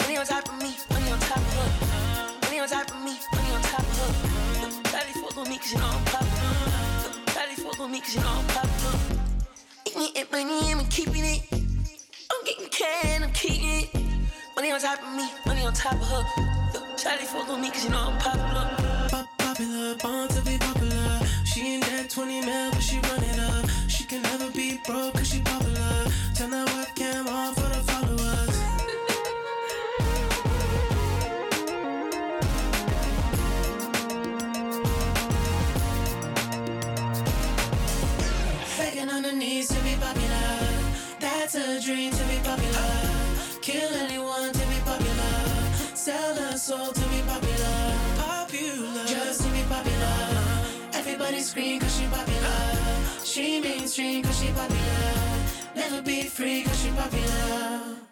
Money on top of me, money on top of her. Money on top of me, money on top of her. Daddy fuck on me cause you know I'm popular. Daddy fuck on me cause you know I'm popular. Eating it, money, I'm keeping it. I'm getting can, I'm keeping it. Money on top of me, money on top of her. Daddy fuck on me cause you know I'm popular. Pop- popular, born to be popular. She in that 20 mil, but she run it up. She can never be broke cause she popular. Turn that webcam on for the followers. Begging on her knees to be popular. That's a dream to be popular. Kill anyone to be popular. Sell her soul to be popular. Popular, just to be popular. Everybody scream cause she popular. She mainstream cause she popular. Never be free cause she popular.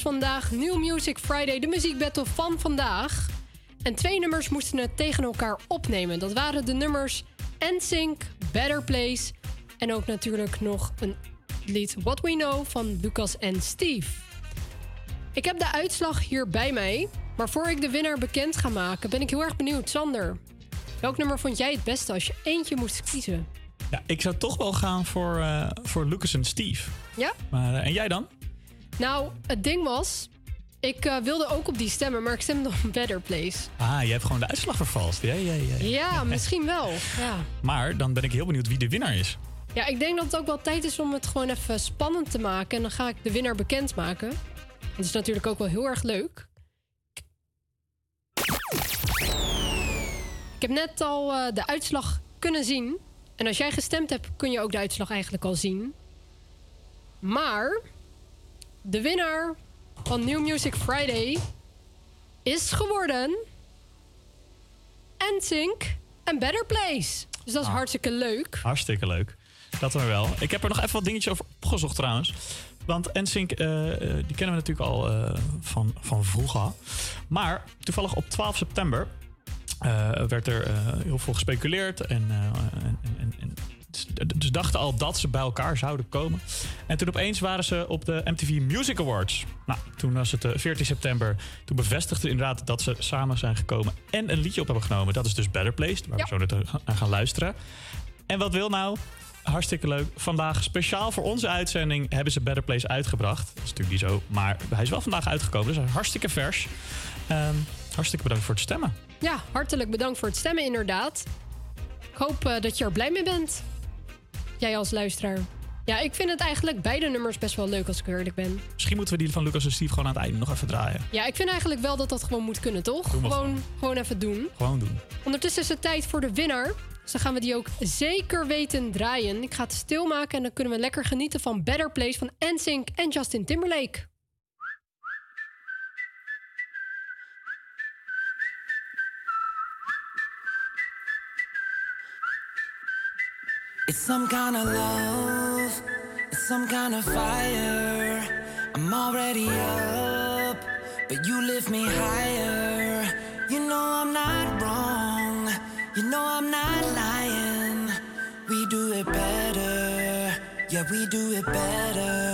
Is vandaag New Music Friday, de muziekbattle van vandaag. En twee nummers moesten het tegen elkaar opnemen. Dat waren de nummers NSYNC, Better Place... en ook natuurlijk nog een lied What We Know van Lucas en Steve. Ik heb de uitslag hier bij mij... maar voor ik de winnaar bekend ga maken... ben ik heel erg benieuwd. Sander, welk nummer vond jij het beste als je eentje moest kiezen? Ja, ik zou toch wel gaan voor, eh, voor Lucas en Steve. Ja? Maar, eh, en jij dan? Nou, het ding was... Ik eh, wilde ook op die stemmen, maar ik stemde op Better Place. Ah, je hebt gewoon de uitslag vervalst. Ja, ja, ja. Ja, misschien wel. Ja. Maar dan ben ik heel benieuwd wie de winnaar is. ja, ik denk dat het ook wel tijd is om het gewoon even spannend te maken. En dan ga ik de winnaar bekendmaken. Dat is natuurlijk ook wel heel erg leuk. Ik heb net al eh, de uitslag kunnen zien. En als jij gestemd hebt, kun je ook de uitslag eigenlijk al zien. Maar de winnaar van New Music Friday is geworden. NSYNC en Better Place. Dus dat is Ah. hartstikke leuk. Hartstikke leuk. Dat dan wel. Ik heb er nog even wat dingetjes over opgezocht trouwens. Want NSYNC, eh, eh, die kennen we natuurlijk al eh, van, van vroeger. Maar toevallig op 12 september werd er heel veel gespeculeerd. En, en, en, en dus dachten al dat ze bij elkaar zouden komen. En toen opeens waren ze op de MTV Music Awards. Nou, toen was het eh, 14 september. Toen bevestigde inderdaad dat ze samen zijn gekomen en een liedje op hebben genomen. Dat is dus Better Place, waar we zo net aan gaan luisteren. En wat wil nou? Hartstikke leuk. Vandaag speciaal voor onze uitzending hebben ze Better Place uitgebracht. Dat is natuurlijk niet zo, maar hij is wel vandaag uitgekomen. Dus hij is hartstikke vers. Ehm, hartstikke bedankt voor het stemmen. Ja, hartelijk bedankt voor het stemmen inderdaad. Ik hoop eh, dat je er blij mee bent. Jij als luisteraar. Ja, ik vind het eigenlijk beide nummers best wel leuk als ik eerlijk ben. Misschien moeten we die van Lucas en Steve gewoon aan het einde nog even draaien. Ja, ik vind eigenlijk wel dat dat gewoon moet kunnen, toch? Gewoon, gewoon even doen. Gewoon doen. Ondertussen is het tijd voor de winnaar. Dus dan gaan we die ook zeker weten draaien. Ik ga het stilmaken en dan kunnen we lekker genieten van Better Place van NSYNC en Justin Timberlake. It's some kind of love, it's some kind of fire. I'm already up, but you lift me higher. You know I'm not wrong, you know I'm not lying. We do it better, yeah, we do it better,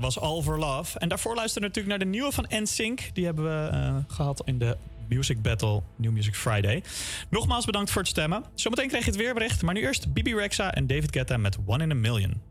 dat was All for Love. En daarvoor luisteren we natuurlijk naar de nieuwe van NSYNC. Die hebben we eh, gehad in de Music Battle New Music Friday. Nogmaals bedankt voor het stemmen. Zometeen krijg je het weerbericht, maar nu eerst Bibi Rexa en David Guetta met One in a Million.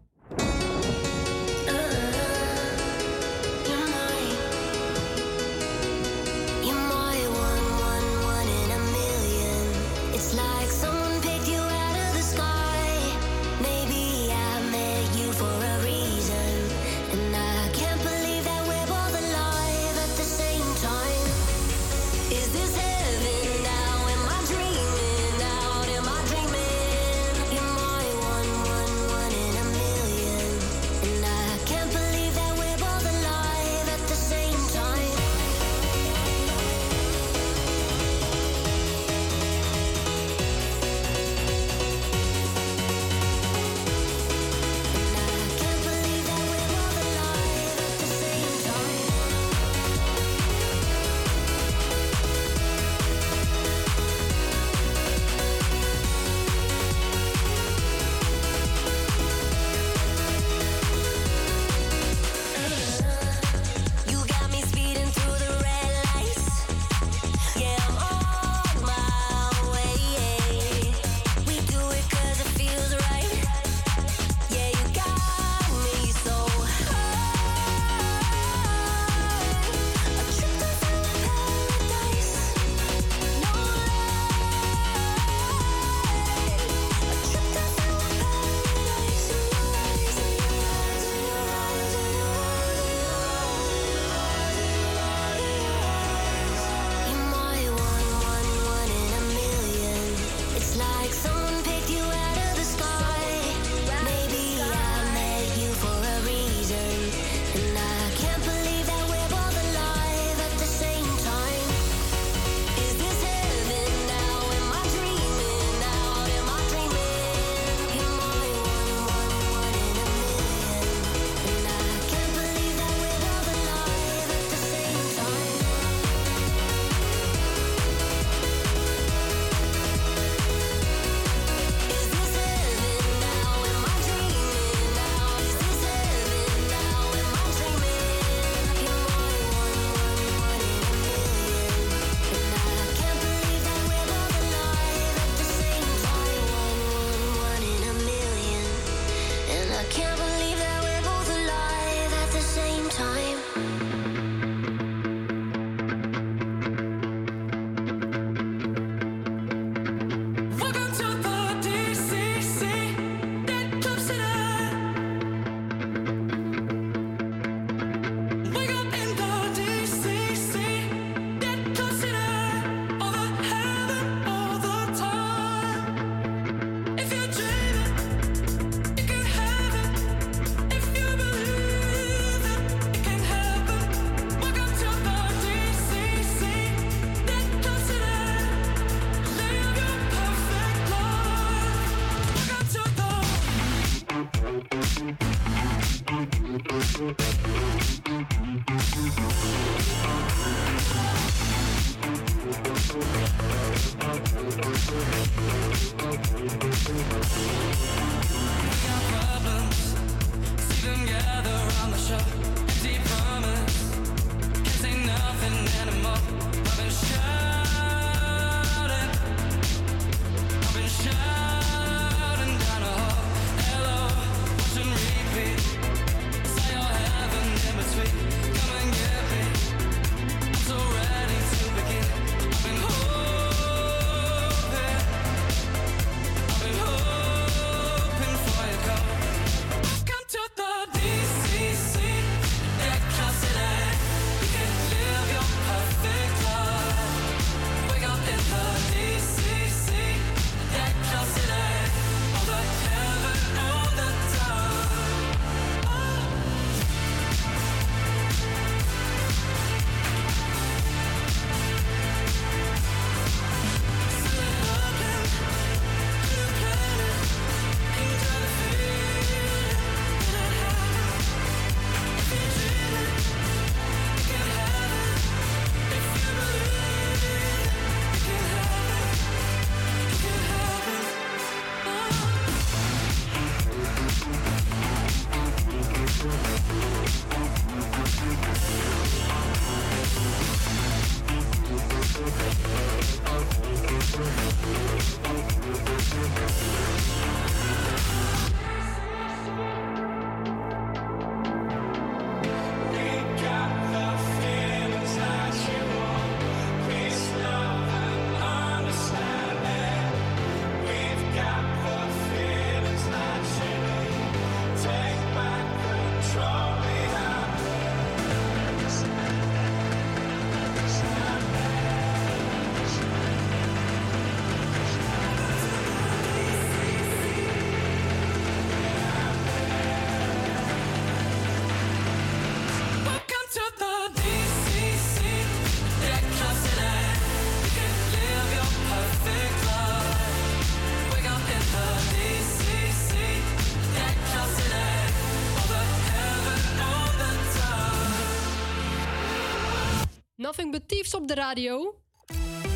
Thieves op de radio.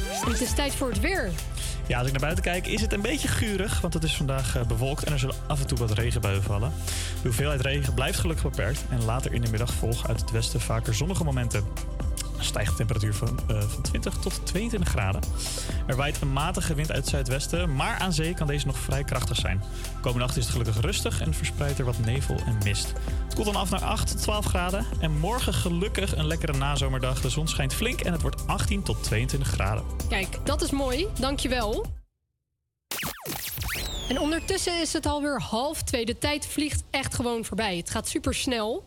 Het is tijd voor het weer. Ja, als ik naar buiten kijk, is het een beetje gurig, want het is vandaag eh, bewolkt en er zullen af en toe wat regenbuien vallen. De hoeveelheid regen blijft gelukkig beperkt en later in de middag volgen uit het westen vaker zonnige momenten. Er stijgt de temperatuur van, eh, van 20 tot 22 graden. Er waait een matige wind uit het zuidwesten, maar aan zee kan deze nog vrij krachtig zijn. Komende nacht is het gelukkig rustig en verspreidt er wat nevel en mist. Koelt dan af naar 8 tot 12 graden. En morgen gelukkig een lekkere nazomerdag. De zon schijnt flink en het wordt 18 tot 22 graden. Kijk, dat is mooi. Dankjewel. En ondertussen is het alweer half twee. De tijd vliegt echt gewoon voorbij. Het gaat super snel.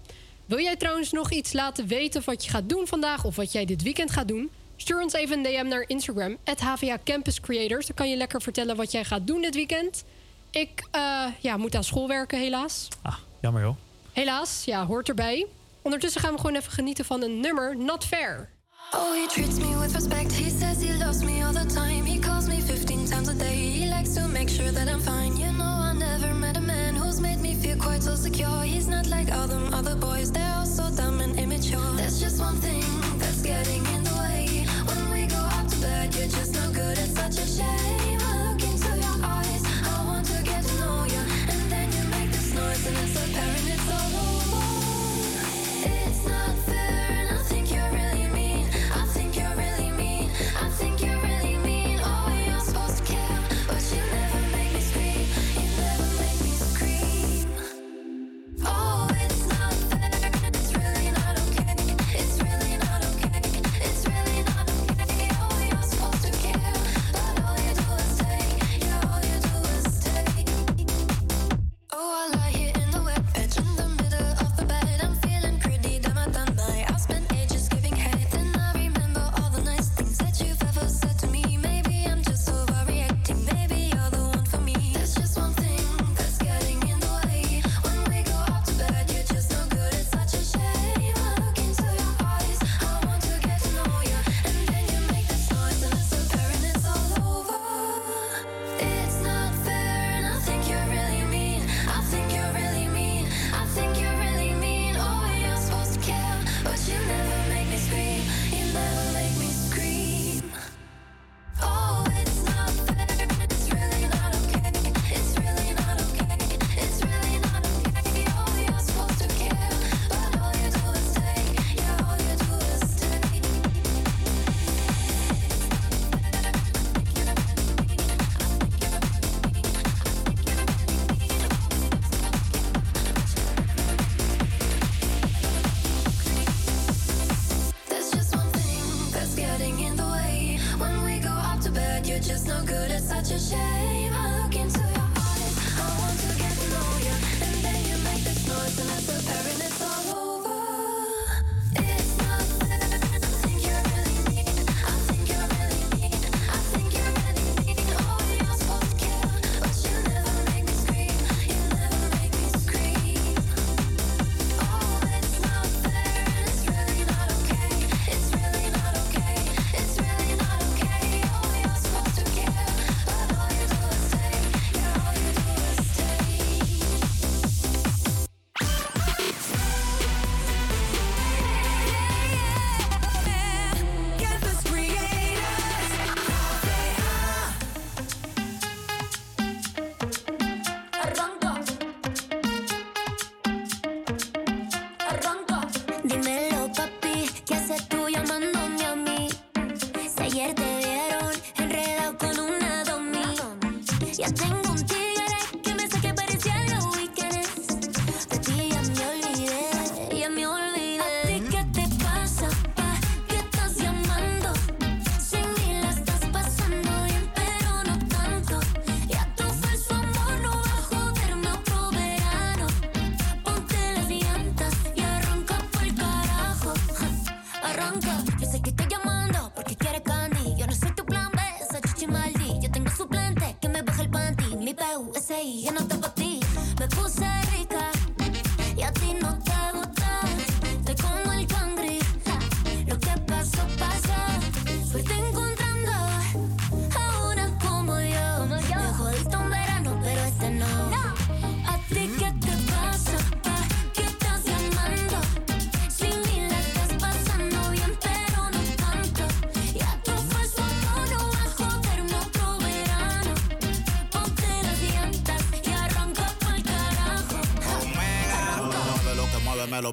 Wil jij trouwens nog iets laten weten wat je gaat doen vandaag of wat jij dit weekend gaat doen? Stuur ons even een DM naar Instagram, HVA Campus Creators. Dan kan je lekker vertellen wat jij gaat doen dit weekend. Ik eh, ja, moet aan school werken, helaas. Jammer joh. Helaas, ja, hoort erbij. Ondertussen gaan we gewoon even genieten van een nummer, Not Fair. Oh, he treats me with respect. He says he loves me all the time. He calls me 15 times a day. He likes to make sure that I'm fine. You know, I never met a man who's made me feel quite so secure. He's not like all them other boys, they're all so dumb and immature. There's just one thing that's getting in the way. When we go out to bed, you're just no good. It's such a shame. Not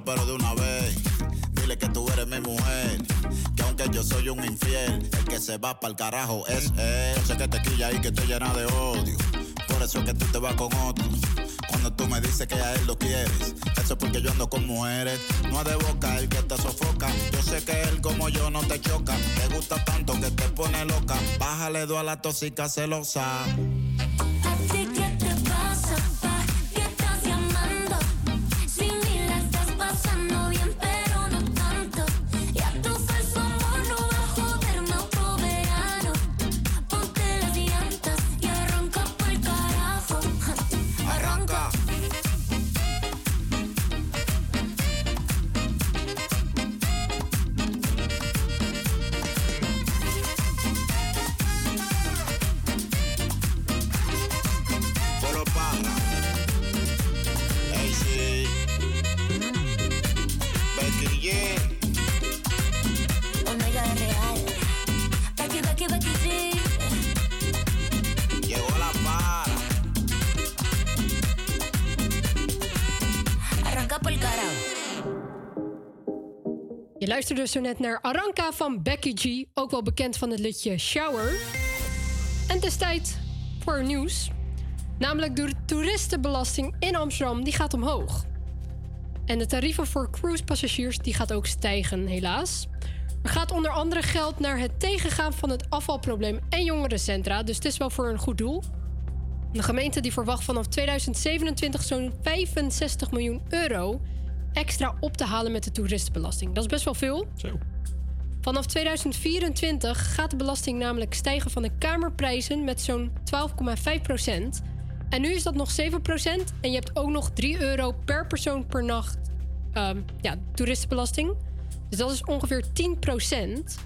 pero de una vez. Dile que tú eres mi mujer. Que aunque yo soy un infiel, el que se va pa'l carajo es él. Sé que te quilla y que te llena de odio. Por eso es que tú te vas con otro. Cuando tú me dices que a él lo quieres, eso es porque yo ando con mujeres. No es de boca el que te sofoca. Yo sé que él como yo no te choca. Te gusta tanto que te pone loca. Bájale dos a la tóxica celosa. Je luisterde zo net naar Aranka van Becky G, ook wel bekend van het liedje Shower. En het is tijd voor nieuws. Namelijk de toeristenbelasting in Amsterdam, die gaat omhoog. En de tarieven voor cruisepassagiers, die gaat ook stijgen, helaas. Er gaat onder andere geld naar het tegengaan van het afvalprobleem en jongerencentra, dus het is wel voor een goed doel. De gemeente die verwacht vanaf 2027 zo'n 65 miljoen euro extra op te halen met de toeristenbelasting. Dat is best wel veel. Zo. Vanaf 2024 gaat de belasting namelijk stijgen van de kamerprijzen met zo'n 12,5 procent. En nu is dat nog 7 procent. En je hebt ook nog 3 euro per persoon per nacht ehm, ja, toeristenbelasting. Dus dat is ongeveer 10 procent.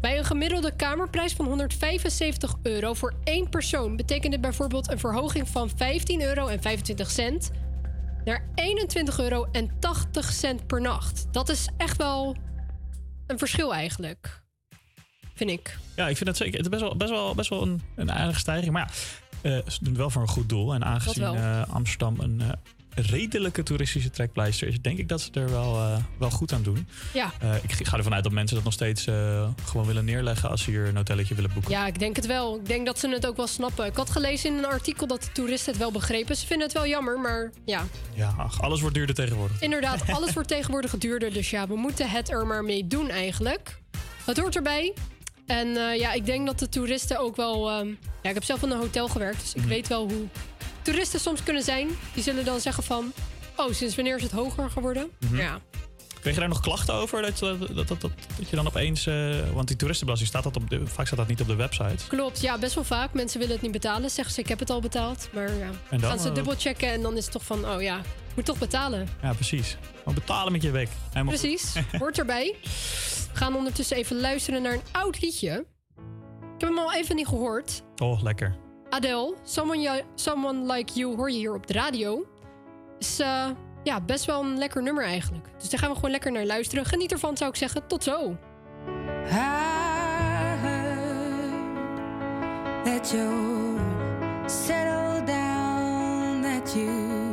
Bij een gemiddelde kamerprijs van 175 euro voor één persoon betekent dit bijvoorbeeld een verhoging van 15 euro en 25 cent naar 21 euro en 80 cent per nacht. Dat is echt wel een verschil eigenlijk. Vind ik. Ja, ik vind dat zeker. Het is best wel, best wel, best wel een, een aardige stijging. Maar ja, eh, ze doen het wel voor een goed doel. En aangezien eh, Amsterdam een eh, redelijke toeristische trekpleister is, denk ik dat ze er wel, eh, wel goed aan doen. Ja. Eh, ik ga ervan uit dat mensen dat nog steeds eh, gewoon willen neerleggen als ze hier een hotelletje willen boeken. Ja, ik denk het wel. Ik denk dat ze het ook wel snappen. Ik had gelezen in een artikel dat de toeristen het wel begrepen. Ze vinden het wel jammer, maar ja. Ja, ach, alles wordt duurder tegenwoordig. Inderdaad, alles wordt tegenwoordig duurder. Dus ja, we moeten het er maar mee doen eigenlijk. Het hoort erbij. En ja, ik denk dat de toeristen ook wel... ehm, ja, ik heb zelf in een hotel gewerkt, dus ik Mhm. weet wel hoe toeristen soms kunnen zijn. Die zullen dan zeggen van... Oh, sinds wanneer is het hoger geworden? Mhm. Ja. Kreeg je daar nog klachten over? Dat, dat, dat, dat, dat, je dan opeens... eh, want die toeristenbelasting staat dat op de, vaak staat dat niet op de website. Klopt, ja, best wel vaak. Mensen willen het niet betalen. Zeggen ze, ik heb het al betaald. Maar ja, En dan? gaan ze dubbelchecken en dan is het toch van... Oh ja, moet toch betalen. Ja, precies. Maar betalen met je goed. Precies, hoort erbij. We gaan ondertussen even luisteren naar een oud liedje. Ik heb hem al even niet gehoord. Oh, lekker. Adele, Someone, Someone Like You hoor je hier op de radio. Is eh, ja, best wel een lekker nummer eigenlijk. Dus daar gaan we gewoon lekker naar luisteren. Geniet ervan zou ik zeggen. Tot zo. Down, that you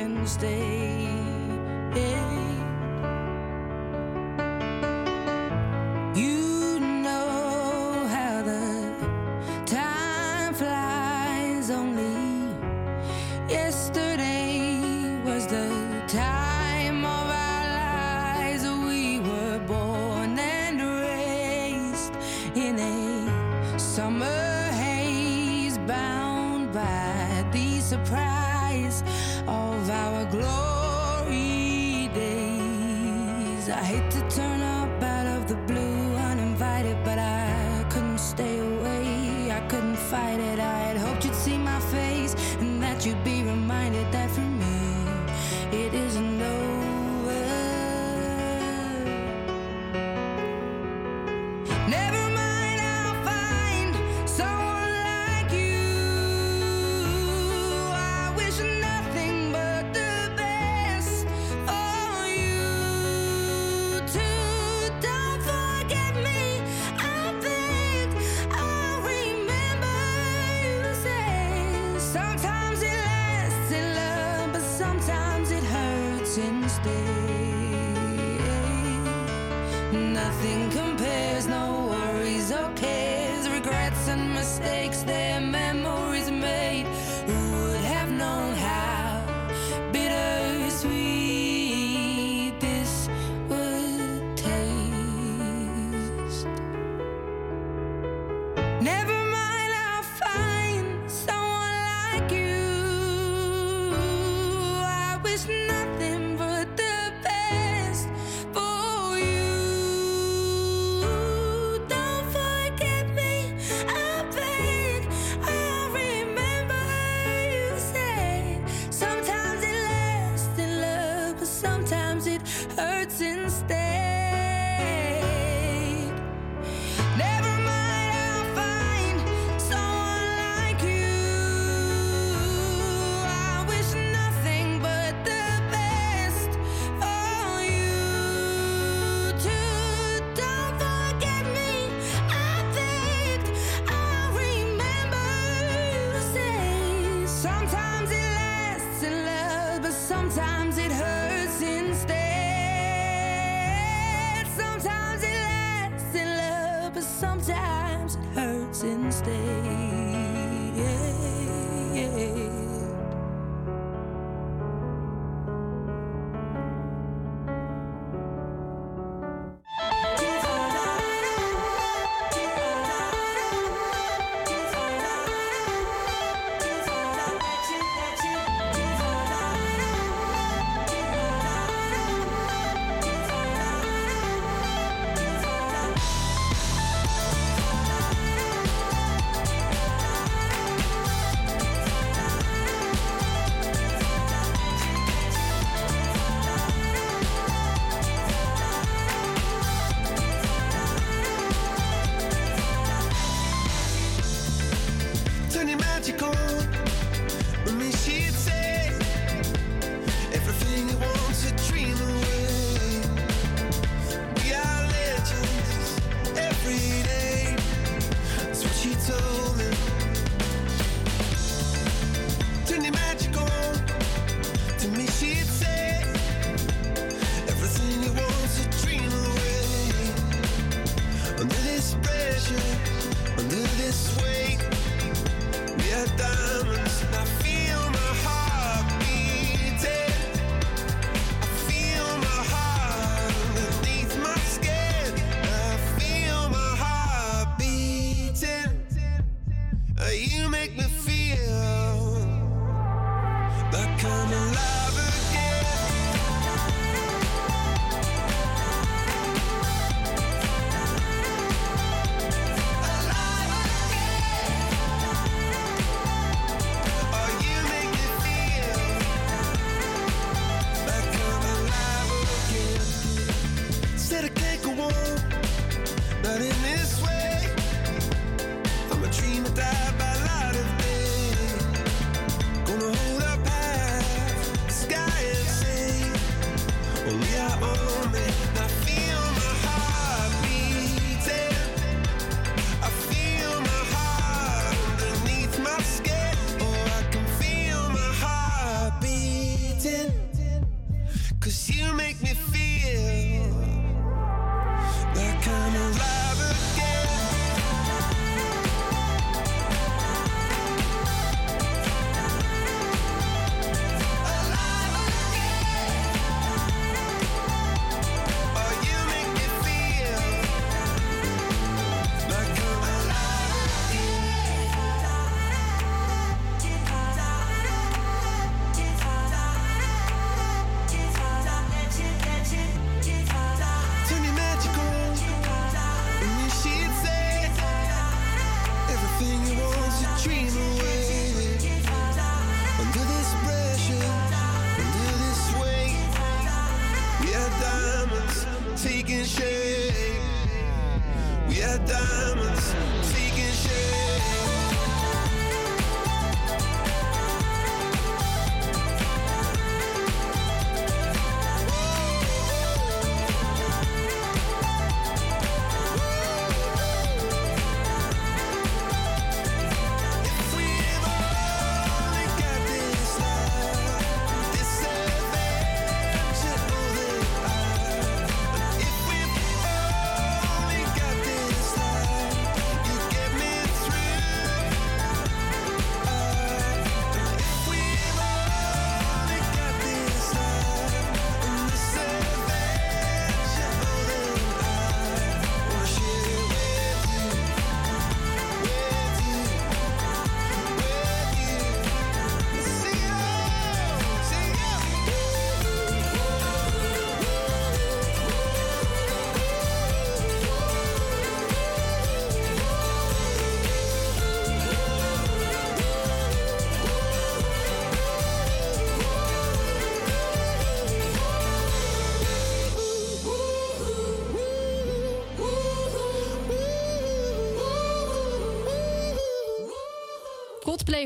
Valentine's Day.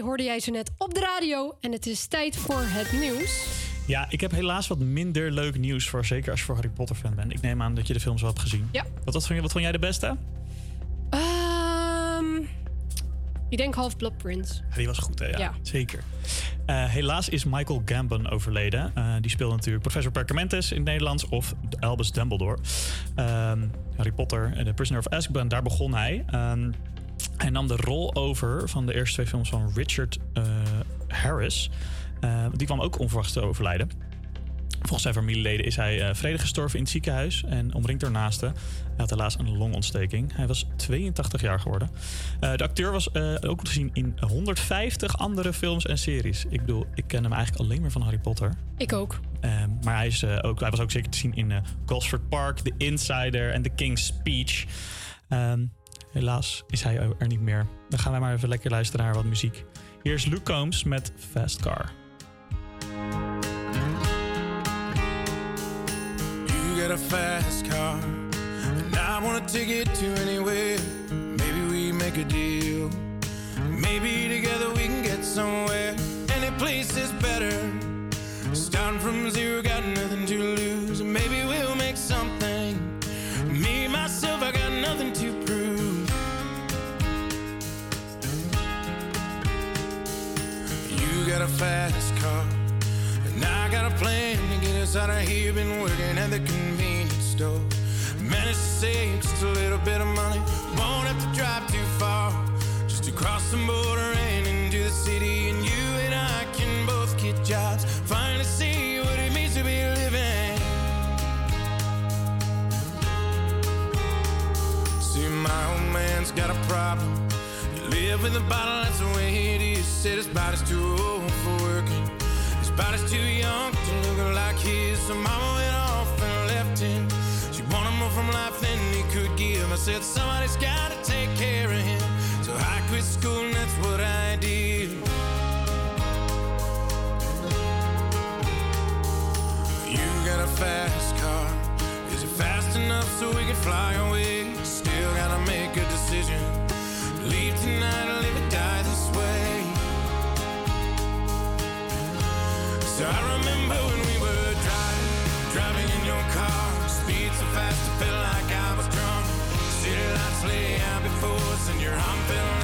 hoorde jij ze net op de radio. En het is tijd voor het nieuws. Ja, ik heb helaas wat minder leuk nieuws voor. Zeker als je voor Harry Potter fan bent. Ik neem aan dat je de films wel hebt gezien. Ja. Wat, wat, vond, wat vond jij de beste? Um, ik denk Half Blood Prince. Die was goed, hè? Ja, zeker. Eh, helaas is Michael Gambon overleden. Eh, die speelde natuurlijk Professor Percamentus in het Nederlands of Albus Dumbledore. Ehm, Harry Potter en The Prisoner of Azkaban, daar begon hij. Um, hij nam de rol over van de eerste twee films van Richard eh, Harris. Eh, die kwam ook onverwachts te overlijden. Volgens zijn familieleden is hij eh, vredig gestorven in het ziekenhuis en omringd door naasten. Hij had helaas een longontsteking. Hij was 82 jaar geworden. De acteur was ook te zien in 150 andere films en series. Ik bedoel, ik ken hem eigenlijk alleen maar van Harry Potter. Ik ook. Ehm, maar hij, is, ook, hij was ook zeker te zien in Gosford Park, The Insider en The King's Speech. Ehm, helaas is hij er niet meer. Dan gaan wij maar even lekker luisteren naar wat muziek. Hier is Luke Combs met Fast Car. You got a fast car, and I wanna take it to anywhere. Maybe we make a deal. Maybe together we can get somewhere. Any place is better. Starting from zero, got nothing to lose. A fast car. And I got a plan to get us out of here. Been working at the convenience store. Managed to save just a little bit of money. Won't have to drive too far. Just to cross the border and into the city. And you and I can both get jobs. Finally see what it means to be living. See, my old man's got a problem. Live with a bottle, that's the way it is. Said his body's too old for working. His body's too young to look like his. So mama went off and left him. She wanted more from life than he could give. I said, somebody's gotta take care of him. So I quit school and that's what I did. You got a fast car. Is it fast enough so we can fly away? Still gotta make a decision. Tonight or live or die this way. So I remember when we were driving, driving in your car. Speed so fast, I felt like I was drunk. City lights lay out before us, and your arm felt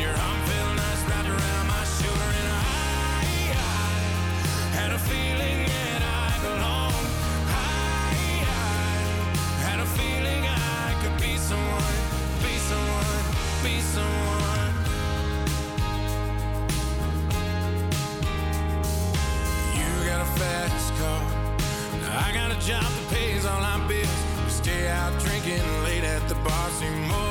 your arm felt nice wrapped around my shoulder. And I, I had a feeling that I. I, I had a feeling I could be someone, be someone, be someone. You got a fast car. I got a job that pays all our bills. We stay out drinking late at the bar. See more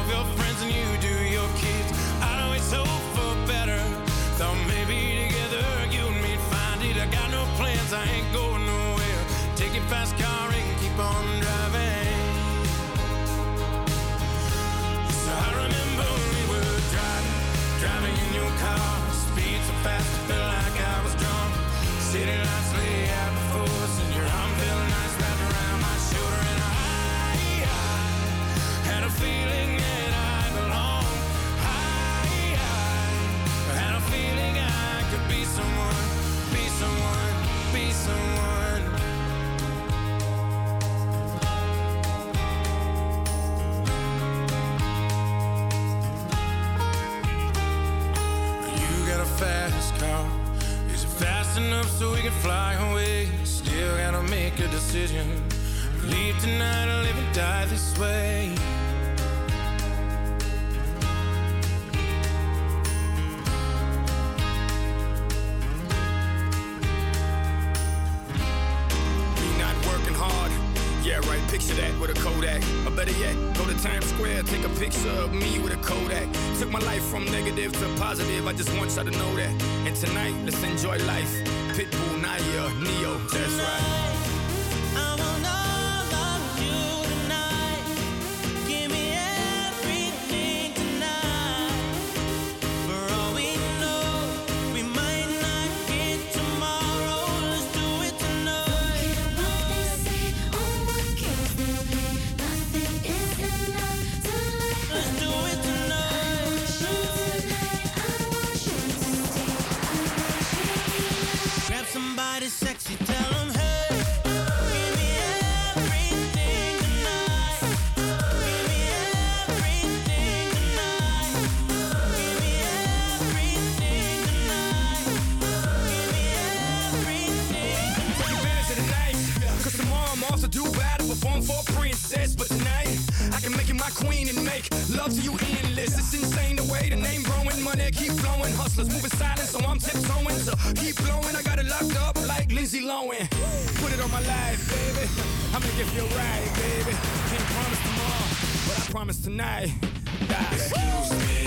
so we can fly away. Still gotta make a decision. Leave tonight or live and die this way. Me not working hard. Yeah, right, picture that with a Kodak. Or better yet, go to Times Square, take a picture of me with a Kodak. Took my life from negative to positive, I just want y'all to know that. And tonight, let's enjoy life feel right, baby. Can't promise tomorrow, but I promise tonight. Excuse me,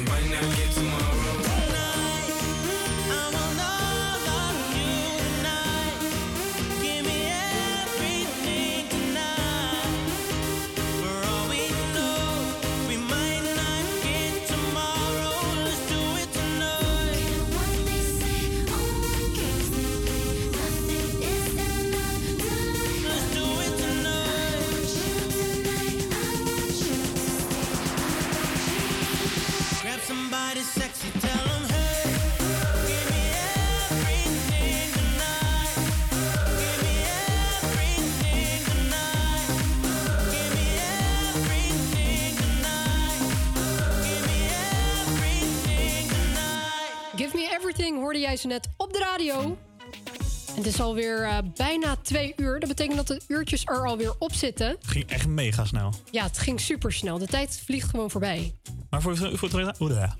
Cause we might not get tomorrow. Hoorde jij ze net op de radio. En het is alweer eh bijna twee uur. Dat betekent dat de uurtjes er alweer op zitten. Het ging echt mega snel. Ja, het ging super snel. De tijd vliegt gewoon voorbij. Maar voor, voor, voor-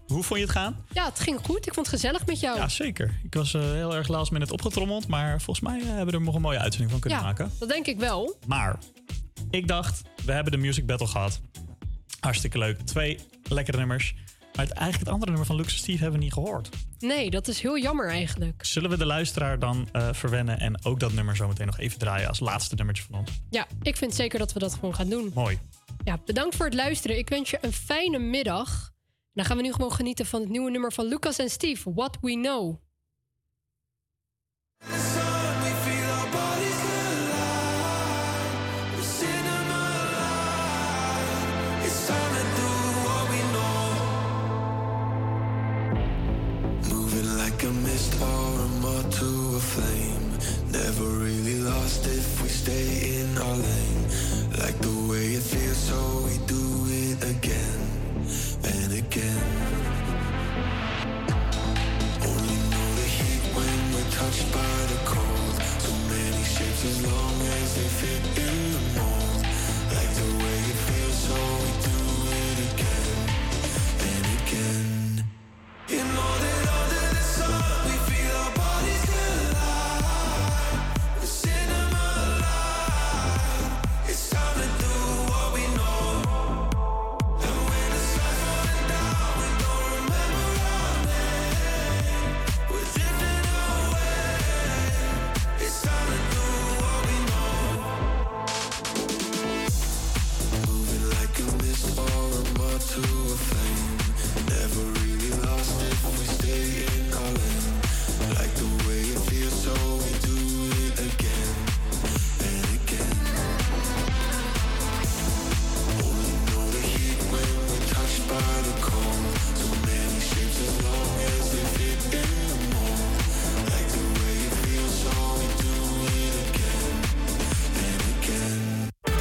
hoe, vond je het gaan? Ja, het ging goed. Ik vond het gezellig met jou. Ja, zeker. Ik was eh, heel erg last minute opgetrommeld. Maar volgens mij eh, hebben we er nog een mooie uitzending van kunnen Ja, maken. dat denk ik wel. Maar ik dacht, we hebben de music battle gehad. Hartstikke leuk. Twee lekkere nummers. Maar het, eigenlijk het andere nummer van Luxe Steve hebben we niet gehoord. Nee, dat is heel jammer eigenlijk. Zullen we de luisteraar dan eh, verwennen en ook dat nummer zo meteen nog even draaien als laatste nummertje van ons? Ja, ik vind zeker dat we dat gewoon gaan doen. Mooi. Ja, bedankt voor het luisteren. Ik wens je een fijne middag. En dan gaan we nu gewoon genieten van het nieuwe nummer van Lucas en Steve, What We Know. Moving like a mist